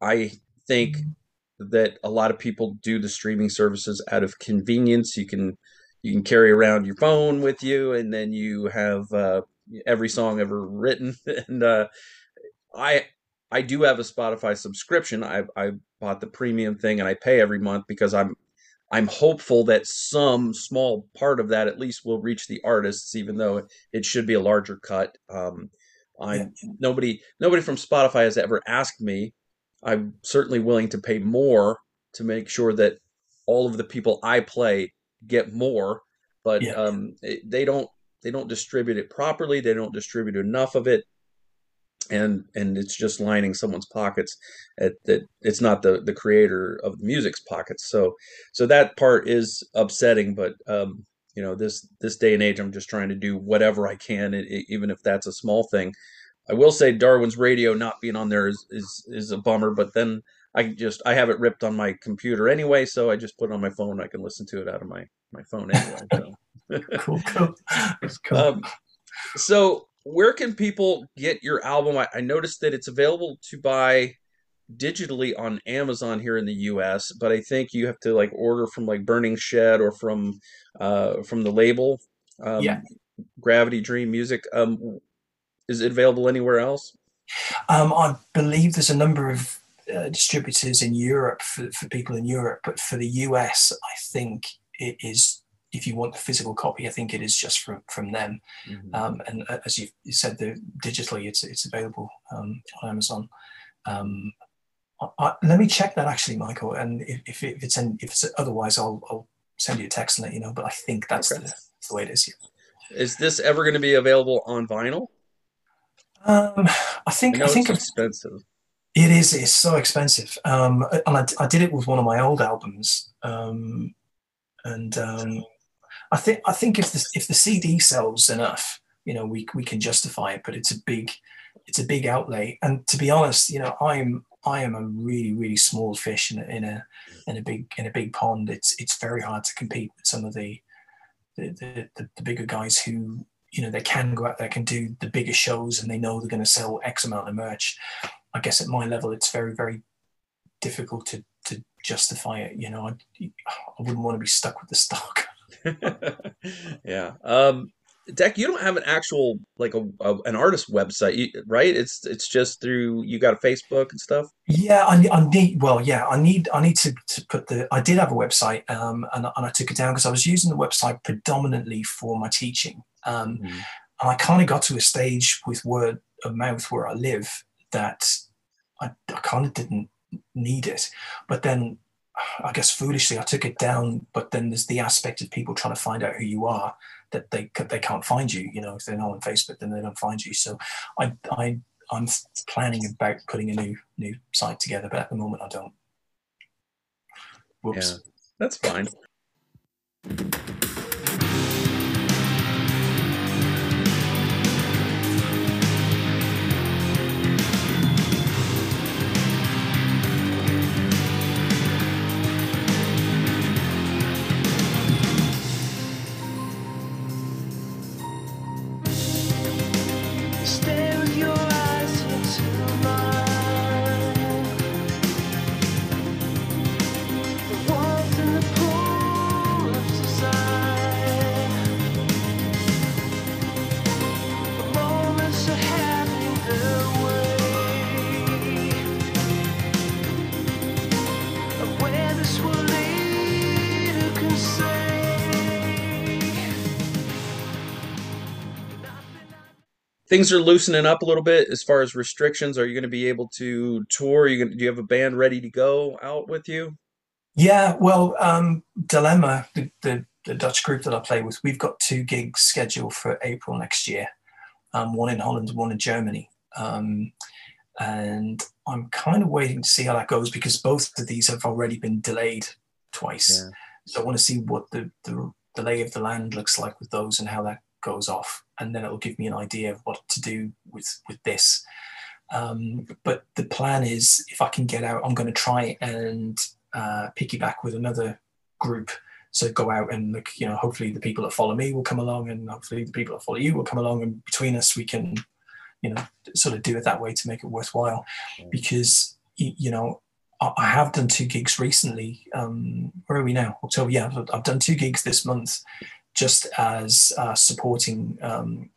I think that a lot of people do the streaming services out of convenience. You can you can carry around your phone with you, and then you have uh, every song ever written. and uh, I I do have a Spotify subscription. I I bought the premium thing, and I pay every month because I'm I'm hopeful that some small part of that at least will reach the artists, even though it should be a larger cut. Um, yeah. nobody nobody from Spotify has ever asked me. I'm certainly willing to pay more to make sure that all of the people I play get more, but yeah. um, they don't they don't distribute it properly. They don't distribute enough of it and and it's just lining someone's pockets at that it's not the the creator of the music's pockets so so that part is upsetting but um you know this this day and age i'm just trying to do whatever i can it, even if that's a small thing i will say darwin's radio not being on there is is is a bummer but then i just i have it ripped on my computer anyway so i just put it on my phone i can listen to it out of my my phone anyway so cool cool, cool. Um, so where can people get your album? I, I, noticed that it's available to buy digitally on Amazon here in the U.S., but I think you have to like order from like Burning Shed or from uh, from the label. Um, yeah. Gravity Dream Music. Um, is it available anywhere else? Um, I believe there's a number of uh, distributors in Europe for, for people in Europe, but for the US, I think it is if you want the physical copy, I think it is just from from them. Mm-hmm. Um, and uh, as you, said, the, digitally, it's it's available um, on Amazon. Um, I, I, let me check that actually, Michael. And if, if, if it's in, if it's otherwise, I'll, I'll send you a text and let you know. But I think that's, okay. the, the, way it is. Is this ever going to be available on vinyl? Um, I think I know I think it's expensive. It is. It's so expensive. Um, and I, I did it with one of my old albums. Um, and um, I think I think if the if the CD sells enough, you know, we we can justify it. But it's a big it's a big outlay. And to be honest, you know, I'm I am a really really small fish in a, in a in a big in a big pond. It's it's very hard to compete with some of the the, the, the, the bigger guys who you know they can go out there can do the bigger shows and they know they're going to sell X amount of merch. I guess at my level, it's very, very difficult to to justify it. You know, I, I wouldn't want to be stuck with the stock. yeah. Um, Dec, you don't have an actual like a, a an artist website, right? It's it's just through you got a Facebook and stuff. Yeah, I, I need. Well, yeah, I need. I need to, to put the. I did have a website, um, and, and I took it down because I was using the website predominantly for my teaching. Um, and I kind of got to a stage with word of mouth where I live that I, I kind of didn't need it. But then, I guess foolishly, I took it down. But then there's the aspect of people trying to find out who you are that they they can't find you. You know, if they're not on Facebook, then they don't find you. So I I I'm planning about putting a new new site together, but at the moment I don't. Whoops. Yeah. That's fine. Things are loosening up a little bit as far as restrictions. Are you going to be able to tour? Are you going do you have a band ready to go out with you? Yeah, well, um, Dilemma, the, the, the Dutch group that I play with, we've got two gigs scheduled for April next year. Um, one in Holland, one in Germany. Um, and I'm kind of waiting to see how that goes because both of these have already been delayed twice. Yeah. So I want to see what the, the, the lay of the land looks like with those and how that goes off. And then it'll give me an idea of what to do with, with this. Um, but the plan is if I can get out, I'm going to try and uh, piggyback with another group. So go out and look, you know, hopefully the people that follow me will come along and hopefully the people that follow you will come along and between us we can, you know, sort of do it that way to make it worthwhile. Because, you know, I have done two gigs recently. Um, where are we now? October. Yeah, I've done two gigs this month just as uh, supporting um,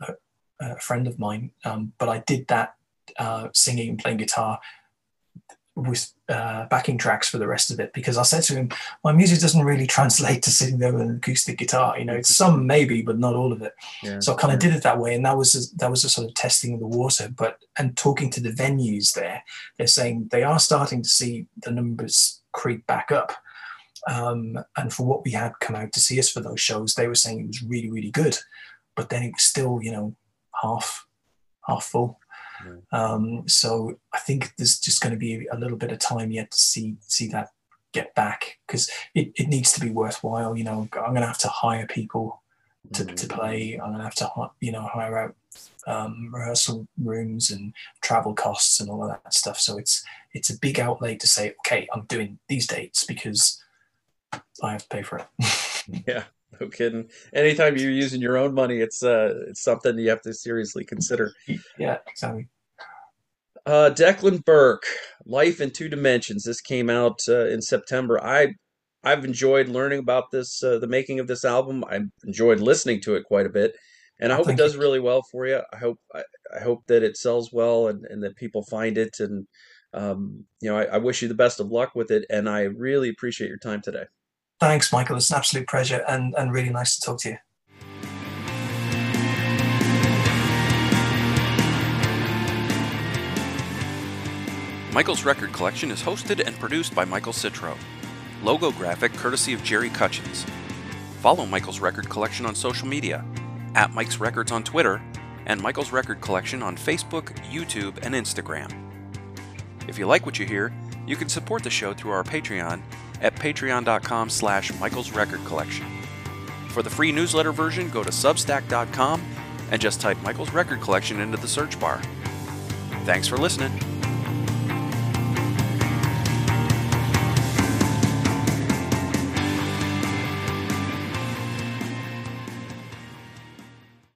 a, a friend of mine. Um, but I did that uh, singing and playing guitar with uh, backing tracks for the rest of it because I said to him, my music doesn't really translate to sitting there with an acoustic guitar. You know, it's some maybe, but not all of it. Yeah. So I kind of did it that way, and that was a, that was a sort of testing of the water. But and talking to the venues there, they're saying they are starting to see the numbers creep back up. Um, and for what we had come out to see us for those shows, they were saying it was really really good, but then it was still you know half half full. Um, so I think there's just going to be a little bit of time yet to see see that get back because it, it needs to be worthwhile. You know, I'm going to have to hire people to, to play. I'm going to have to you know hire out um, rehearsal rooms and travel costs and all of that stuff. So it's it's a big outlay to say, okay, I'm doing these dates because I have to pay for it. Yeah, no kidding. Anytime you're using your own money, it's uh, it's something you have to seriously consider. yeah, exactly. Uh, Declan Burke, Life in Two Dimensions. This came out uh, in September. I I've enjoyed learning about this, uh, the making of this album. I've enjoyed listening to it quite a bit, and I hope it does you. really well for you. I hope I, I hope that it sells well and, and that people find it. And um, you know, I, I wish you the best of luck with it. And I really appreciate your time today. Thanks, Michael. It's an absolute pleasure and, and really nice to talk to you. Michael's record collection is hosted and produced by Michael Citro. Logo graphic courtesy of Jerry Cutchins. Follow Michael's record collection on social media at Mike's Records on Twitter, and Michael's Record Collection on Facebook, YouTube, and Instagram. If you like what you hear, you can support the show through our Patreon at patreon.com slash Michael's Record Collection. For the free newsletter version, go to substack.com and just type Michael's Record Collection into the search bar. Thanks for listening.